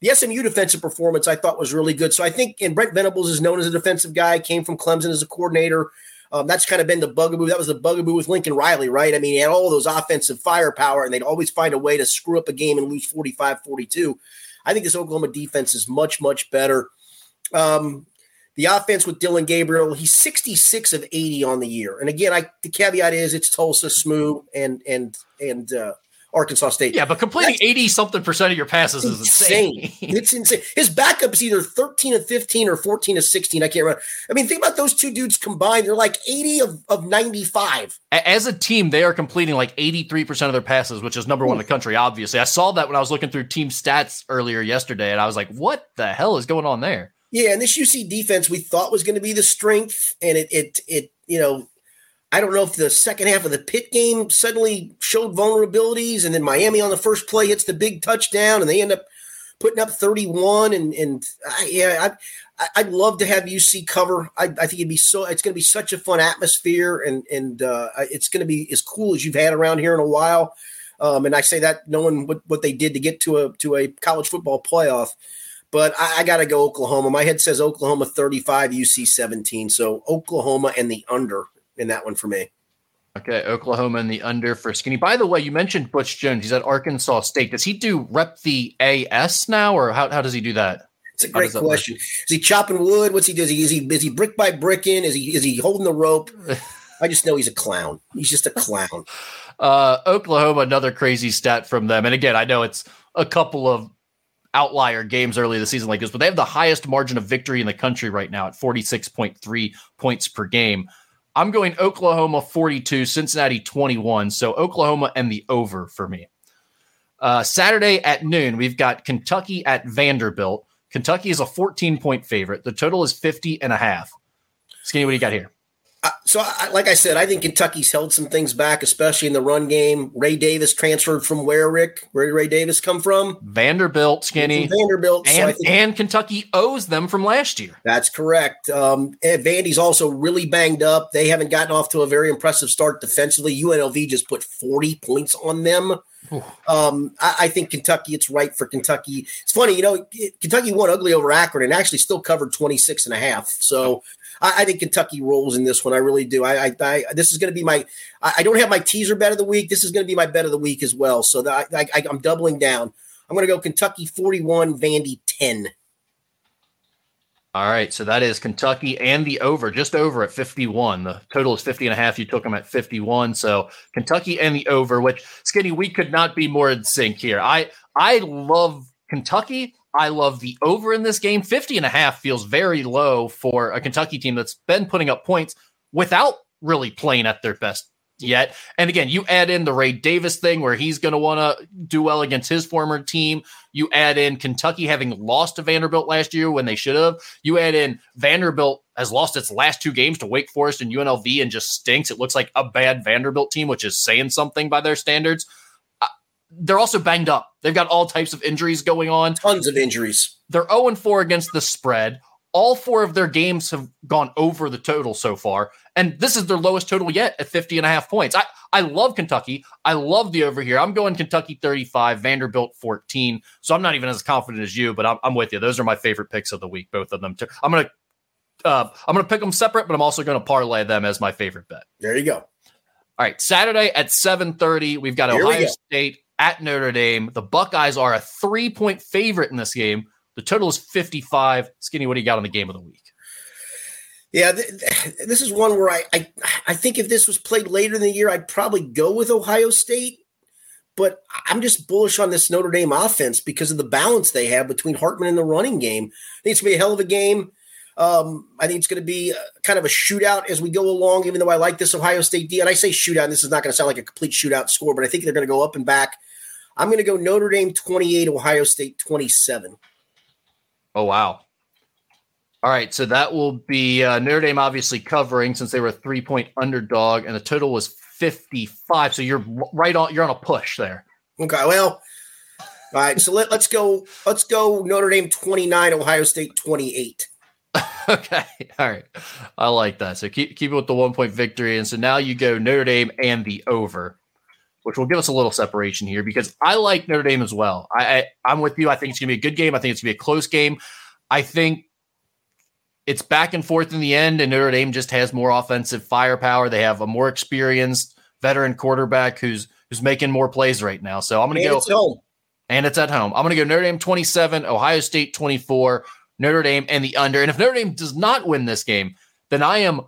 The SMU defensive performance I thought was really good. So I think, and Brent Venables is known as a defensive guy, came from Clemson as a coordinator. Um, that's kind of been the bugaboo. That was the bugaboo with Lincoln Riley, right? I mean, he had all those offensive firepower, and they'd always find a way to screw up a game and lose 45 42. I think this Oklahoma defense is much, much better. Um, the offense with Dillon Gabriel, he's 66 of 80 on the year. And again, I the caveat is it's Tulsa, SMU, and and and uh, Arkansas State. Yeah, but completing 80 something percent of your passes is insane. insane. it's insane. His backup is either 13 of 15 or 14 of 16. I can't remember. I mean, think about those two dudes combined. They're like 80 of, of 95. As a team, they are completing like 83% of their passes, which is number one in the country, obviously. I saw that when I was looking through team stats earlier yesterday, and I was like, what the hell is going on there? Yeah, and this UC defense we thought was going to be the strength, and it it it you know I don't know if the second half of the Pitt game suddenly showed vulnerabilities, and then Miami on the first play hits the big touchdown, and they end up putting up 31. And and I, yeah, I, I'd love to have UC cover. I, I think it'd be so. It's going to be such a fun atmosphere, and and uh, it's going to be as cool as you've had around here in a while. Um, and I say that knowing what, what they did to get to a to a college football playoff. But I, I got to go Oklahoma. My head says Oklahoma 35, UC 17. So Oklahoma and the under in that one for me. Okay, Oklahoma and the under for Skinny. By the way, you mentioned Butch Jones. He's at Arkansas State. Does he do rep the AS now, or how, how does he do that? It's a great question. Work? Is he chopping wood? What's he do? Is he, is he is he brick by brick in? Is he is he holding the rope? I just know he's a clown. He's just a clown. Uh, Oklahoma, another crazy stat from them. And again, I know it's a couple of outlier games early in the season like this, but they have the highest margin of victory in the country right now at 46.3 points per game. I'm going Oklahoma 42, Cincinnati 21. So Oklahoma and the over for me. Uh, Saturday at noon, we've got Kentucky at Vanderbilt. Kentucky is a 14 point favorite. The total is 50 and a half. Skinny, what do you got here? So, I, like I said, I think Kentucky's held some things back, especially in the run game. Ray Davis transferred from where, Rick? Where did Ray Davis come from? Vanderbilt, Skinny. Vanderbilt. And, so and Kentucky owes them from last year. That's correct. Um, Vandy's also really banged up. They haven't gotten off to a very impressive start defensively. UNLV just put 40 points on them. Um, I, I, think Kentucky, it's right for Kentucky. It's funny, you know, Kentucky won ugly over Akron and actually still covered 26 and a half. So I, I, think Kentucky rolls in this one. I really do. I, I, I this is going to be my. I, don't have my teaser bet of the week. This is going to be my bet of the week as well. So that I, am doubling down. I'm going to go Kentucky 41, Vandy 10. All right, so that is Kentucky and the over, just over at 51. The total is 50 and a half. You took them at 51. So Kentucky and the over, which Skinny, we could not be more in sync here. I I love Kentucky. I love the over in this game. 50 and a half feels very low for a Kentucky team that's been putting up points without really playing at their best yet. And again, you add in the Ray Davis thing where he's going to want to do well against his former team. You add in Kentucky having lost to Vanderbilt last year when they should have. You add in Vanderbilt has lost its last two games to Wake Forest and UNLV and just stinks. It looks like a bad Vanderbilt team, which is saying something by their standards they're also banged up. They've got all types of injuries going on. Tons of injuries. They're 0 4 against the spread. All four of their games have gone over the total so far. And this is their lowest total yet at 50 and a half points. I, I love Kentucky. I love the over here. I'm going Kentucky 35, Vanderbilt 14. So I'm not even as confident as you, but I'm, I'm with you. Those are my favorite picks of the week, both of them. Too. I'm going to uh, I'm going to pick them separate, but I'm also going to parlay them as my favorite bet. There you go. All right, Saturday at 7:30, we've got Here Ohio State at Notre Dame. The Buckeyes are a three point favorite in this game. The total is 55. Skinny, what do you got on the game of the week? Yeah, th- th- this is one where I, I I think if this was played later in the year, I'd probably go with Ohio State. But I'm just bullish on this Notre Dame offense because of the balance they have between Hartman and the running game. I think it's gonna be a hell of a game. Um, I think it's going to be a, kind of a shootout as we go along, even though I like this Ohio State D. And I say shootout, and this is not going to sound like a complete shootout score, but I think they're going to go up and back. I'm going to go Notre Dame 28, Ohio State 27. Oh, wow. All right. So that will be uh, Notre Dame obviously covering since they were a three point underdog, and the total was 55. So you're right on, you're on a push there. Okay. Well, all right. So let, let's go. Let's go Notre Dame 29, Ohio State 28. okay. All right. I like that. So keep keep it with the one point victory. And so now you go Notre Dame and the over, which will give us a little separation here because I like Notre Dame as well. I, I am with you. I think it's gonna be a good game. I think it's gonna be a close game. I think it's back and forth in the end, and Notre Dame just has more offensive firepower. They have a more experienced veteran quarterback who's who's making more plays right now. So I'm gonna and go it's home. And it's at home. I'm gonna go Notre Dame 27, Ohio State 24. Notre Dame and the under. And if Notre Dame does not win this game, then I am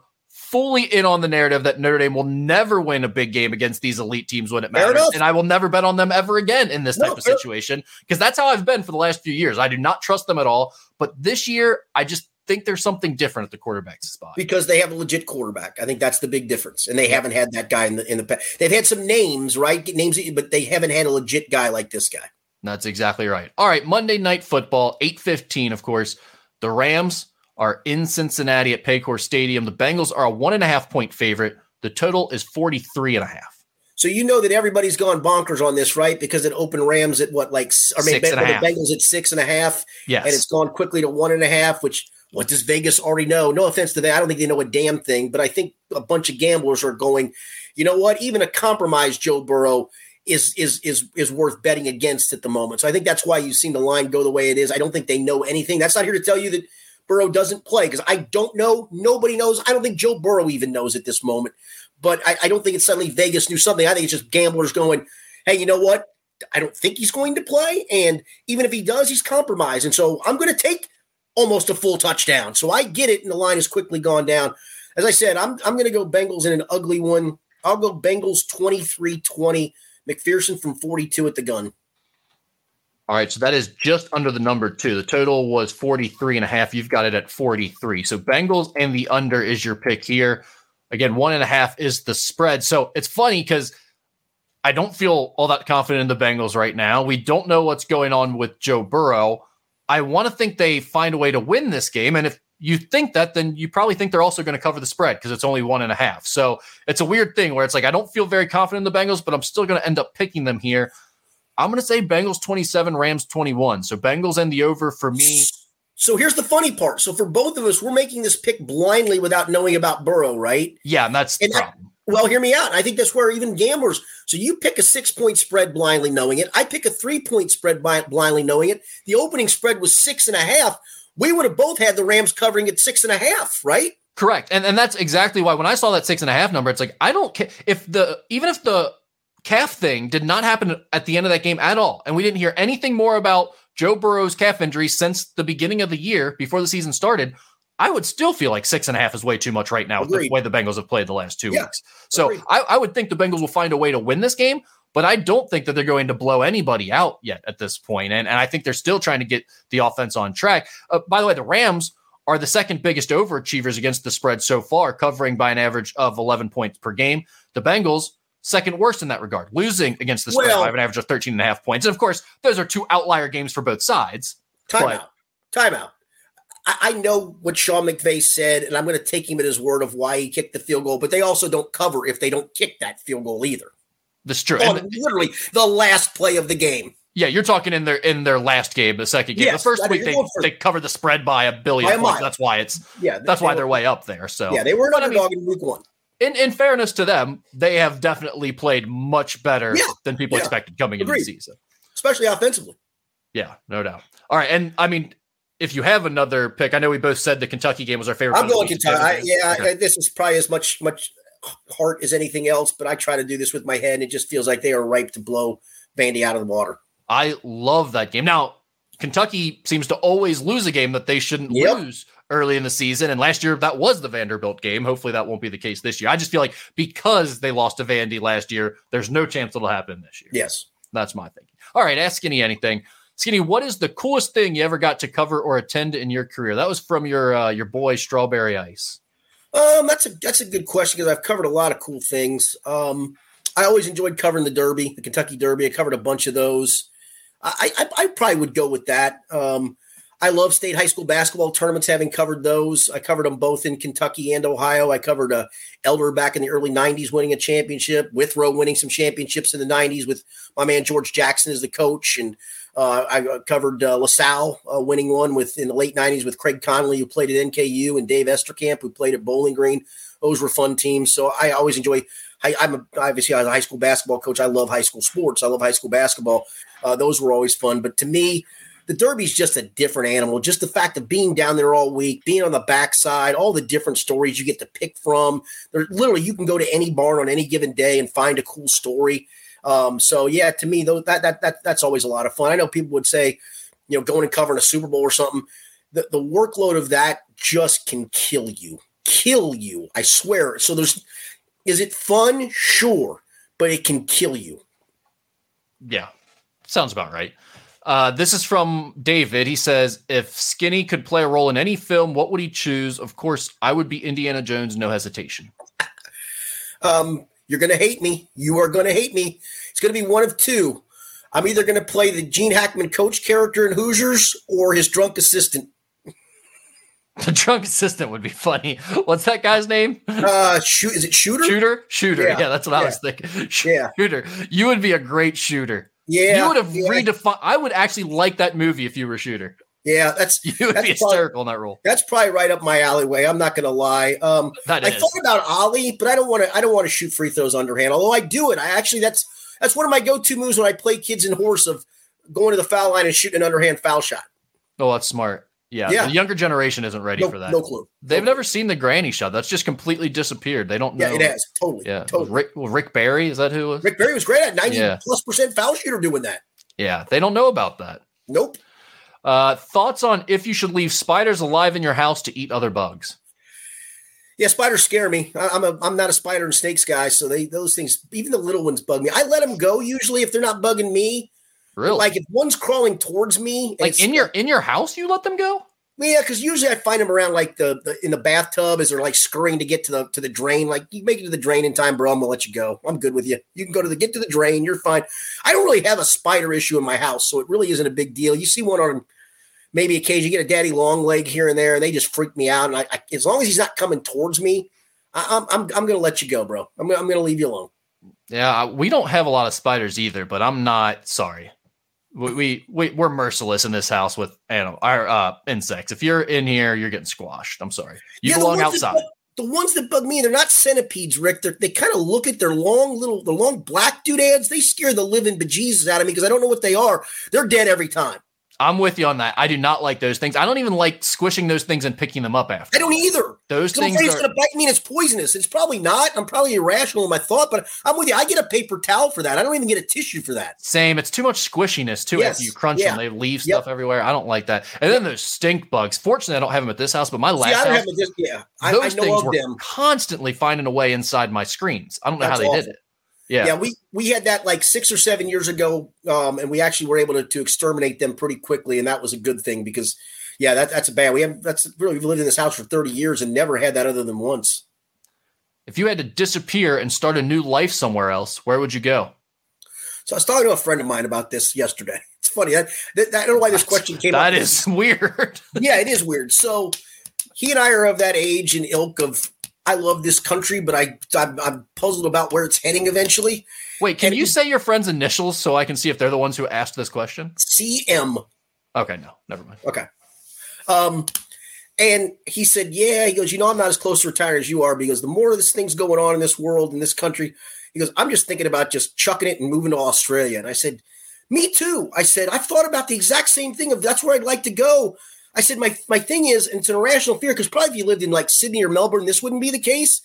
fully in on the narrative that Notre Dame will never win a big game against these elite teams when it matters. And I will never bet on them ever again in this type no, of situation because that's how I've been for the last few years. I do not trust them at all. But this year, I just think there's something different at the quarterback spot because they have a legit quarterback. I think that's the big difference, and they haven't had that guy in the in the past. They've had some names, right? Names, but they haven't had a legit guy like this guy. That's exactly right. All right, Monday Night Football, eight fifteen, of course. The Rams are in Cincinnati at Paycor Stadium. The Bengals are a one and a half point favorite. The total is 43 and a half. So you know that everybody's gone bonkers on this, right? Because it opened Rams at what, like, I mean. Bengals at six and a half, Yes. and it's gone quickly to one and a half. Which what does Vegas already know? No offense to that, I don't think they know a damn thing, but I think a bunch of gamblers are going. You know what? Even a compromised Joe Burrow is is is is worth betting against at the moment. So I think that's why you've seen the line go the way it is. I don't think they know anything. That's not here to tell you that Burrow doesn't play because I don't know. Nobody knows. I don't think Joe Burrow even knows at this moment. But I, I don't think it's suddenly Vegas knew something. I think it's just gamblers going, hey, you know what? I don't think he's going to play. And even if he does, he's compromised. And so I'm going to take almost a full touchdown. So I get it. And the line has quickly gone down. As I said, I'm, I'm going to go Bengals in an ugly one. I'll go Bengals 23 20. McPherson from 42 at the gun. All right, so that is just under the number two. The total was 43 and a half. You've got it at 43. So Bengals and the under is your pick here. Again, one and a half is the spread. So it's funny because I don't feel all that confident in the Bengals right now. We don't know what's going on with Joe Burrow. I want to think they find a way to win this game. And if you think that, then you probably think they're also going to cover the spread because it's only one and a half. So it's a weird thing where it's like, I don't feel very confident in the Bengals, but I'm still going to end up picking them here. I'm going to say Bengals 27, Rams 21. So Bengals and the over for me. So here's the funny part. So for both of us, we're making this pick blindly without knowing about Burrow, right? Yeah, and that's And the problem. Well, hear me out. I think that's where even gamblers. So you pick a six point spread blindly knowing it. I pick a three point spread blindly knowing it. The opening spread was six and a half. We would have both had the Rams covering at six and a half, right? Correct. And and that's exactly why when I saw that six and a half number, it's like I don't care if the even if the calf thing did not happen at the end of that game at all, and we didn't hear anything more about Joe Burrow's calf injury since the beginning of the year before the season started, I would still feel like six and a half is way too much right now with the way the Bengals have played the last two Yeah. weeks. So I, I would think the Bengals will find a way to win this game, but I don't think that they're going to blow anybody out yet at this point. And, and I think they're still trying to get the offense on track. Uh, by the way, the Rams are the second biggest overachievers against the spread so far, covering by an average of 11 points per game. The Bengals, second worst in that regard, losing against the spread Well- by an average of 13 and a half points. And of course, those are two outlier games for both sides. Timeout. Timeout. I, I know what Sean McVay said, and I'm going to take him at his word of why he kicked the field goal, but they also don't cover if they don't kick that field goal either. That's true. And literally the last play of the game. yeah, you're talking in their in their last game, the second game. Yes, the first week they, for- they covered the spread by a billion By a. That's why it's Yeah, that's they why were- they're way up there. So Yeah, they were an But I mean, underdog in week one. In, in fairness to them, they have definitely played much better Yeah, than people yeah. expected coming into the season. especially offensively. Yeah, no doubt. All right, and I mean, if you have another pick, I know we both said the Kentucky game was our favorite. I'm one of the going. Kentucky. I, yeah, Okay. I, this is probably as much much heart as anything else, but I try to do this with my head, and it just feels like they are ripe to blow Vandy out of the water. I love that game. Now, Kentucky seems to always lose a game that they shouldn't Yep. lose early in the season. And last year, that was the Vanderbilt game. Hopefully, that won't be the case this year. I just feel like because they lost to Vandy last year, there's no chance it'll happen this year. Yes. That's my thinking. All right, ask Skinny anything. Skinny, what is the coolest thing you ever got to cover or attend in your career? That was from your uh, your boy Strawberry Ice. Um, that's a that's a good question because I've covered a lot of cool things. Um, I always enjoyed covering the Derby, the Kentucky Derby. I covered a bunch of those. I I, I probably would go with that. Um, I love state high school basketball tournaments, having covered those. I covered them both in Kentucky and Ohio. I covered uh, Elder back in the early 90s winning a championship, Withrow winning some championships in the 90s with my man George Jackson as the coach. And uh, I uh, covered uh, LaSalle uh, winning one with in the late 90s with Craig Connolly, who played at NKU, and Dave Esterkamp, who played at Bowling Green. Those were fun teams. So I always enjoy. I, I'm a, obviously I was a high school basketball coach. I love high school sports. I love high school basketball. Uh, those were always fun. But to me, the Derby's just a different animal. Just the fact of being down there all week, being on the backside, all the different stories you get to pick from. There, literally, you can go to any barn on any given day and find a cool story. Um, so yeah, to me, though, that that that that's always a lot of fun. I know people would say, you know, going and covering a Super Bowl or something. The the workload of that just can kill you, kill you. I swear. So there's, is it fun? Sure, but it can kill you. Yeah, sounds about right. Uh, this is from David. He says, if Skinny could play a role in any film, what would he choose? Of course, I would be Indiana Jones, no hesitation. Um, you're going to hate me. You are going to hate me. It's going to be one of two. I'm either going to play the Gene Hackman coach character in Hoosiers or his drunk assistant. The drunk assistant would be funny. What's that guy's name? Uh, shoot, is it shooter? Shooter, shooter. Yeah, Yeah, that's what I was thinking. Yeah. Shooter. You would be a great shooter. Yeah, you would have yeah, redefined. I would actually like that movie if you were a shooter. yeah. That's You would That's be probably- hysterical in that role. that's probably right up my alleyway. I'm not gonna lie. Um, That I is. thought about Ollie, but I don't want to. I don't want to shoot free throws underhand. Although I do it. I actually that's that's one of my go-to moves when I play kids in horse of going to the foul line and shooting an underhand foul shot. Oh, that's smart. Yeah, Yeah. the younger generation isn't ready No, for that. no clue. They've No never seen the granny shot. That's just completely disappeared. They don't know. Yeah, it has totally. Yeah, totally. Rick, well, Rick Barry is that who? It was? Rick Barry was great at 90 Yeah. plus percent foul shooter doing that. Yeah, they don't know about that. Nope. Uh, thoughts on if you should leave spiders alive in your house to eat other bugs? Yeah, spiders scare me. I, I'm a I'm not a spider and snakes guy, so they those things, even the little ones, bug me. I let them go usually if they're not bugging me. Really? Like if one's crawling towards me, like in your in your house, you let them go? yeah, because usually I find them around like the, the in the bathtub as they're like scurrying to get to the to the drain. Like you make it to the drain in time, bro. I'm gonna let you go. I'm good with you. You can go to the get to the drain. You're fine. I don't really have a spider issue in my house, so it really isn't a big deal. You see one on maybe occasion, you get a daddy long leg here and there, and they just freak me out. And I, I as long as he's not coming towards me, I, I'm I'm I'm gonna let you go, bro. I'm I'm gonna leave you alone. Yeah, we don't have a lot of spiders either, but I'm not sorry. We we, we we're merciless in this house with animal our uh, insects. If you're in here, you're getting squashed. I'm sorry. You Yeah, belong that outside. the ones that bug me, they're not centipedes, Rick. They're, they kind of look at their long little, the long black doodads. They scare the living bejesus out of me because I don't know what they are. They're dead every time. I'm with you on that. I do not like those things. I don't even like squishing those things and picking them up after. I don't either. Those things are going to bite me and it's poisonous. It's probably not. I'm probably irrational in my thought, but I'm with you. I get a paper towel for that. I don't even get a tissue for that. same. It's too much squishiness too. Yes. After you crunch Yeah. them, they leave Yep. stuff everywhere. I don't like that. And then those stink bugs. Fortunately, I don't have them at this house, but my last See, house, dis- yeah. I, those know things of were them. constantly finding a way inside my screens. I don't know That's how they awful. did it. Yeah. Yeah, we we had that like six or seven years ago, um, and we actually were able to, to exterminate them pretty quickly, and that was a good thing because, yeah, that, that's bad. We have that's really we've lived in this house for thirty years and never had that other than once. If you had to disappear and start a new life somewhere else, where would you go? So I was talking to a friend of mine about this yesterday. It's funny. I, that, I don't know why this question came That up. is weird. yeah, it is weird. So he and I are of that age and ilk of I love this country, but I I'm, I'm puzzled about where it's heading eventually. Wait, can And you he- say your friend's initials so I can see if they're the ones who asked this question? CM. Okay, no, never mind. Okay. Um, and he said, Yeah, he goes, You know, I'm not as close to retire as you are because the more of this thing's going on in this world, in this country, he goes, I'm just thinking about just chucking it and moving to Australia. And I said, Me too. I said, I've thought about the exact same thing of that's where I'd like to go. I said, My my thing is, and it's an irrational fear, because probably if you lived in like Sydney or Melbourne, this wouldn't be the case.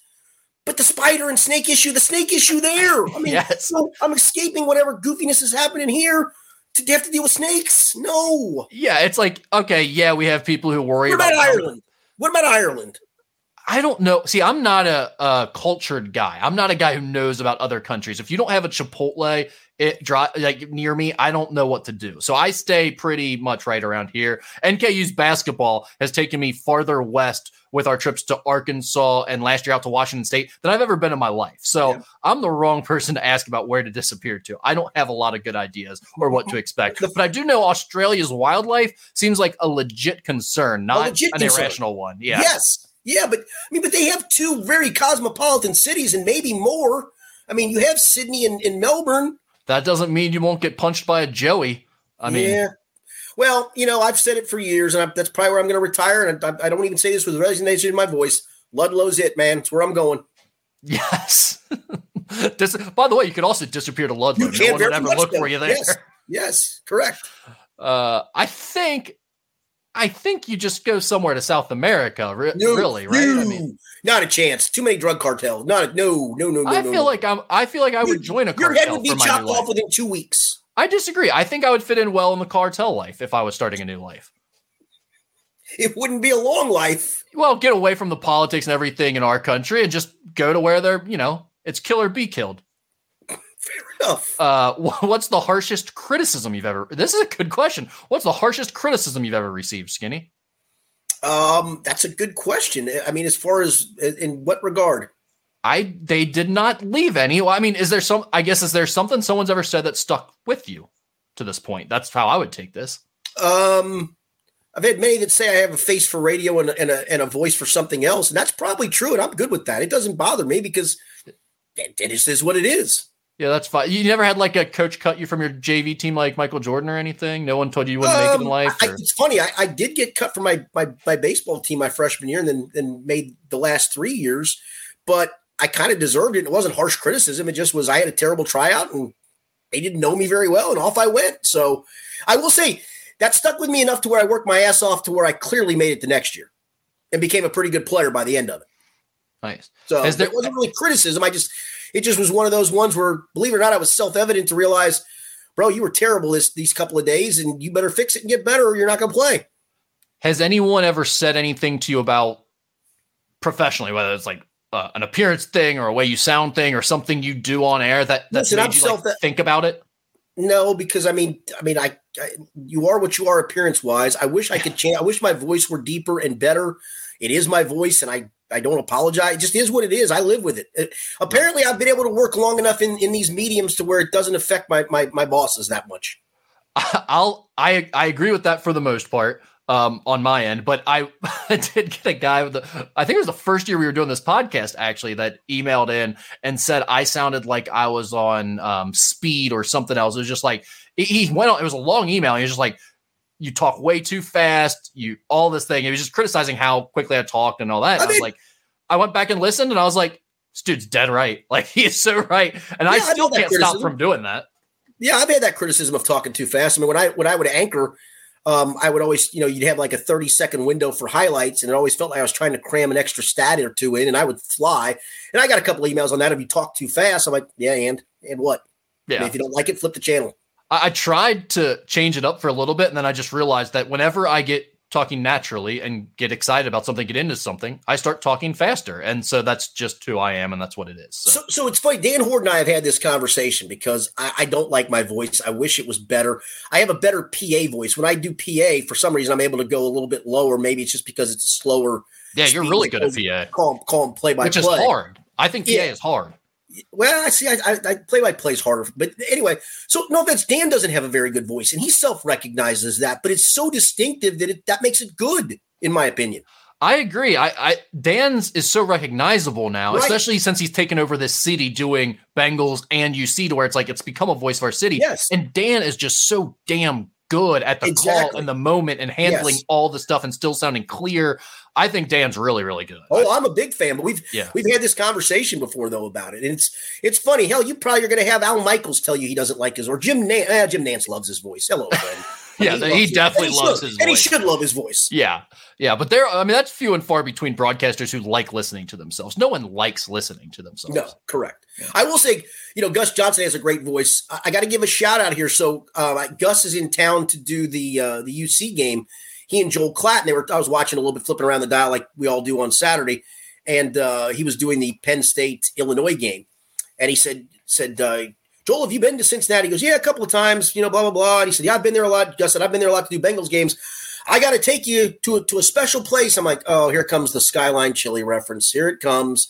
But the spider and snake issue, the snake issue there. I mean, Yes. so I'm escaping whatever goofiness is happening here to have to deal with snakes. No. Yeah, it's like okay, yeah, we have people who worry What about about Ireland? What about Ireland? I don't know. See, I'm not a, a cultured guy. I'm not a guy who knows about other countries. If you don't have a Chipotle it dri like near me, I don't know what to do. So I stay pretty much right around here. NKU's basketball has taken me farther west with our trips to Arkansas and last year out to Washington State than I've ever been in my life. So Yeah. I'm the wrong person to ask about where to disappear to. I don't have a lot of good ideas or what to expect. but I do know Australia's wildlife seems like a legit concern, not legit an concern. irrational one. Yeah. Yes. Yeah, but I mean, but they have two very cosmopolitan cities and maybe more. I mean, you have Sydney and, and Melbourne. That doesn't mean you won't get punched by a Joey. I mean, yeah. Well, you know, I've said it for years, and I, that's probably where I'm going to retire. And I, I don't even say this with resignation in my voice. Ludlow's it, man. It's where I'm going. yes. Dis- by the way, you could also disappear to Ludlow. You No one would ever look so. for you there. Yes. Yes, correct. Uh, I think, I think you just go somewhere to South America. Re- No, really, right? I no, mean, not a chance. Too many drug cartels. Not a, no, no, no, no. I no, feel like I'm. I feel like I would join a your head would be chopped life. off within two weeks. I disagree. I think I would fit in well in the cartel life if I was starting a new life. It wouldn't be a long life. Well, get away from the politics and everything in our country and just go to where they're, you know, it's kill or be killed. Enough. Uh, what's the harshest criticism you've ever? This is a good question. What's the harshest criticism you've ever received, Skinny? Um, that's a good question. I mean, as far as in what regard? I they did not leave any. Well, I mean, is there some? I guess is there something someone's ever said that stuck with you to this point? That's how I would take this. Um, I've had many that say I have a face for radio and, and, a, and a voice for something else. And that's probably true. And I'm good with that. It doesn't bother me because it just is what it is. Yeah, that's fine. You never had like a coach cut you from your JV team like Michael Jordan or anything? No one told you you wouldn't um, make it in um, life? I, it's funny. I, I, did get cut from my, my, my baseball team my freshman year and then, then made the last three years. But I kind of deserved it. It wasn't harsh criticism. It just was I had a terrible tryout and they didn't know me very well and off I went. So I will say that stuck with me enough to where I worked my ass off to where I clearly made it the next year and became a pretty good player by the end of it. Nice. So there, it wasn't really criticism. I just it just was one of those ones where, believe it or not, I was self evident to realize, bro, you were terrible this these couple of days, and you better fix it and get better, or you're not going to play. Has anyone ever said anything to you about professionally, whether it's like uh, an appearance thing or a way you sound thing or something you do on air that that Listen, made you like, think about it? No, because I mean, I mean, I, I you are what you are appearance wise. I wish I could change. I wish my voice were deeper and better. It is my voice, and I I don't apologize. It just is what it is. I live with it. it apparently, I've been able to work long enough in, in these mediums to where it doesn't affect my, my my bosses that much. I'll I I agree with that for the most part um, on my end, but I, did get a guy with the I think it was the first year we were doing this podcast actually that emailed in and said I sounded like I was on um, speed or something else. It was just like he went on. It was a long email. He was just like you talk way too fast, you all this thing. He was just criticizing how quickly I talked and all that. I, I was like, I went back and listened and I was like, this dude's dead right. Like he is so right. And yeah, I still can't stop from doing that. Yeah, I've had that criticism of talking too fast. I mean, when I when I would anchor, um, I would always, you know, you'd have like a 30 second window for highlights, and it always felt like I was trying to cram an extra stat or two in, and I would fly. And I got a couple emails on that. If you talk too fast, I'm like, yeah, and and what? Yeah. Mean, if you don't like it, flip the channel. I, I tried to change it up for a little bit, and then I just realized that whenever I get talking naturally and get excited about something, get into something, I start talking faster. And so that's just who I am and that's what it is. So, so, so it's funny. Dan Hoard and I have had this conversation because I, I, don't like my voice. I wish it was better. I have a better PA voice. When I do PA, for some reason, I'm able to go a little bit lower. Maybe it's just because it's a slower. Yeah, you're really good at PA. Calm, calm play by play. Which is hard. I think PA yeah. is hard. Well, I see. I, I, I play by plays harder, but anyway. So no offense, Dan doesn't have a very good voice, and he self recognizes that. But it's so distinctive that it that makes it good, in my opinion. I agree. I, I Dan's is so recognizable now, right. especially since he's taken over this city doing Bengals and UC to where it's like it's become a voice of our city. Yes. And Dan is just so damn good at the exactly. call and the moment and handling yes. all the stuff and still sounding clear. I think Dan's really, really good. Oh, I'm a big fan, but we've yeah. we've had this conversation before though about it, and it's it's funny. Hell, you probably are going to have Al Michaels tell you he doesn't like his or Jim Nantz. Eh, Jim Nantz loves his voice. Hello, friend. yeah, he, he definitely loves should, his and voice. he should love his voice. Yeah, yeah, but there. I mean, that's few and far between broadcasters who like listening to themselves. No one likes listening to themselves. No, correct. Yeah. I will say, you know, Gus Johnson has a great voice. I, I got to give a shout out here. So uh, Gus is in town to do the uh, the UC game. He and Joel Klatt, they were. I was watching a little bit, flipping around the dial like we all do on Saturday, and uh, he was doing the Penn State Illinois game, and he said said uh, Joel, have you been to Cincinnati? He goes, Yeah, a couple of times, you know, blah, blah, blah. And he said, Yeah, I've been there a lot. Gus said, I've been there a lot to do Bengals games. I got to take you to a, to a special place. I'm like, Oh, here comes the Skyline Chili reference. Here it comes.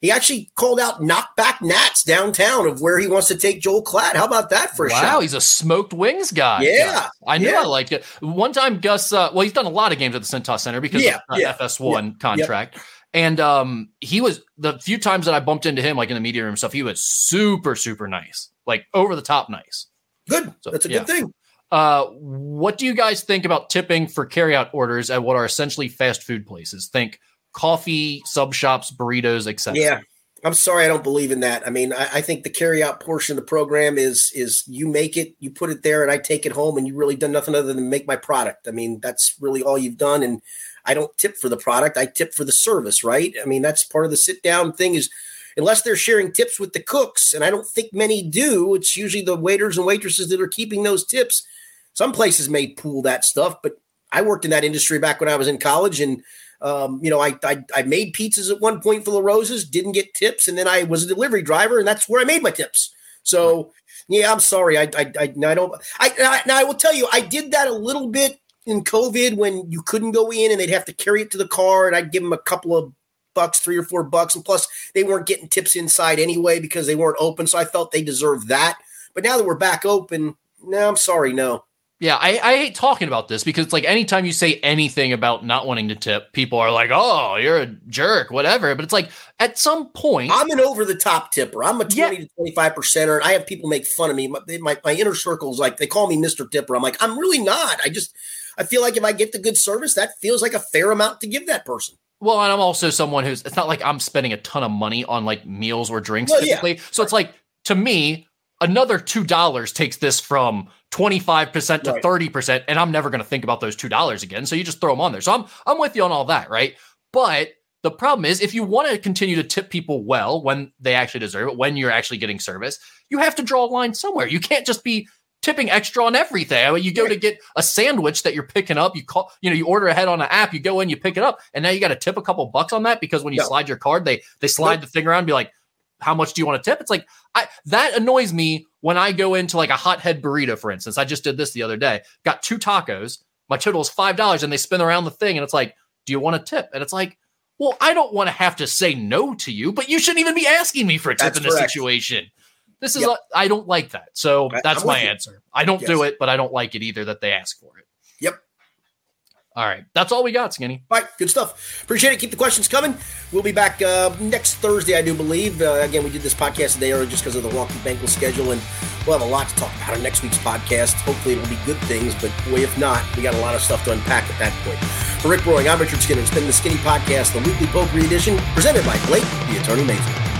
He actually called out Knockback Nat's downtown of where he wants to take Joel Klatt. How about that for a wow, Wow, he's a smoked wings guy. Yeah. I knew yeah. I liked it. One time, Gus, uh, well, he's done a lot of games at the Cintas Center because yeah, of yeah, FS1 yeah, contract. And um, he was the few times that I bumped into him, like in the media room stuff, he was super, super nice, like over the top nice. Good. So, That's a yeah. good thing. Uh, what do you guys think about tipping for carryout orders at what are essentially fast food places? Think coffee, sub shops, burritos, etc. Yeah. I'm sorry, I don't believe in that. I mean, I, I, think the carryout portion of the program is is you make it, you put it there, and I take it home, and you really done nothing other than make my product. I mean, that's really all you've done. And I don't tip for the product, I tip for the service, right? I mean, that's part of the sit down thing is unless they're sharing tips with the cooks, and I don't think many do, it's usually the waiters and waitresses that are keeping those tips. Some places may pool that stuff, but I worked in that industry back when I was in college and um, you know, I, I, I made pizzas at one point for LaRosa's, didn't get tips, and then I was a delivery driver, and that's where I made my tips. So, yeah, I'm sorry, I I, I, I don't. I, I now I will tell you, I did that a little bit in COVID when you couldn't go in and they'd have to carry it to the car, and I'd give them a couple of bucks, three or four bucks, and plus they weren't getting tips inside anyway because they weren't open. So I felt they deserved that. But now that we're back open, no, I'm sorry, no. Yeah, I, I hate talking about this because like anytime you say anything about not wanting to tip, people are like, "Oh, you're a jerk," whatever. But it's like at some point, I'm an over the top tipper. I'm a 20 yeah. to 25 percenter, and I have people make fun of me. My, my my inner circles like they call me Mister Tipper. I'm like, I'm really not. I just I feel like if I get the good service, that feels like a fair amount to give that person. Well, and I'm also someone who's it's not like I'm spending a ton of money on like meals or drinks well, typically. Yeah. So it's like to me, another two dollars takes this from 25% to right. 30%, and I'm never gonna think about those two dollars again. So you just throw them on there. So I'm I'm with you on all that, right? But the problem is if you want to continue to tip people well when they actually deserve it, when you're actually getting service, you have to draw a line somewhere. You can't just be tipping extra on everything. I mean, you go to get a sandwich that you're picking up, you call, you know, you order ahead on an app, you go in, you pick it up, and now you got to tip a couple bucks on that because when you slide your card, they they slide the thing around and be like, how much do you want to tip? It's like I that annoys me when I go into like a hothead burrito, for instance. I just did this the other day. Got two tacos. My total is five dollars, and they spin around the thing, and it's like, do you want a tip? And it's like, well, I don't want to have to say no to you, but you shouldn't even be asking me for a tip that's in correct. this situation. This is yep. I don't like that. So that's my answer. I don't yes. do it, but I don't like it either that they ask for it. Yep. All right. That's all we got, Skinny. All right. Good stuff. Appreciate it. Keep the questions coming. We'll be back uh, next Thursday, I do believe. Uh, again, we did this podcast today early just because of the wonky Bengals schedule, and we'll have a lot to talk about on next week's podcast. Hopefully, it'll be good things, but boy, if not, we got a lot of stuff to unpack at that point. For Rick Broering, I'm Richard Skinner. It's been the Skinny Podcast, the weekly poker edition, presented by Blake, the Attorney Mason.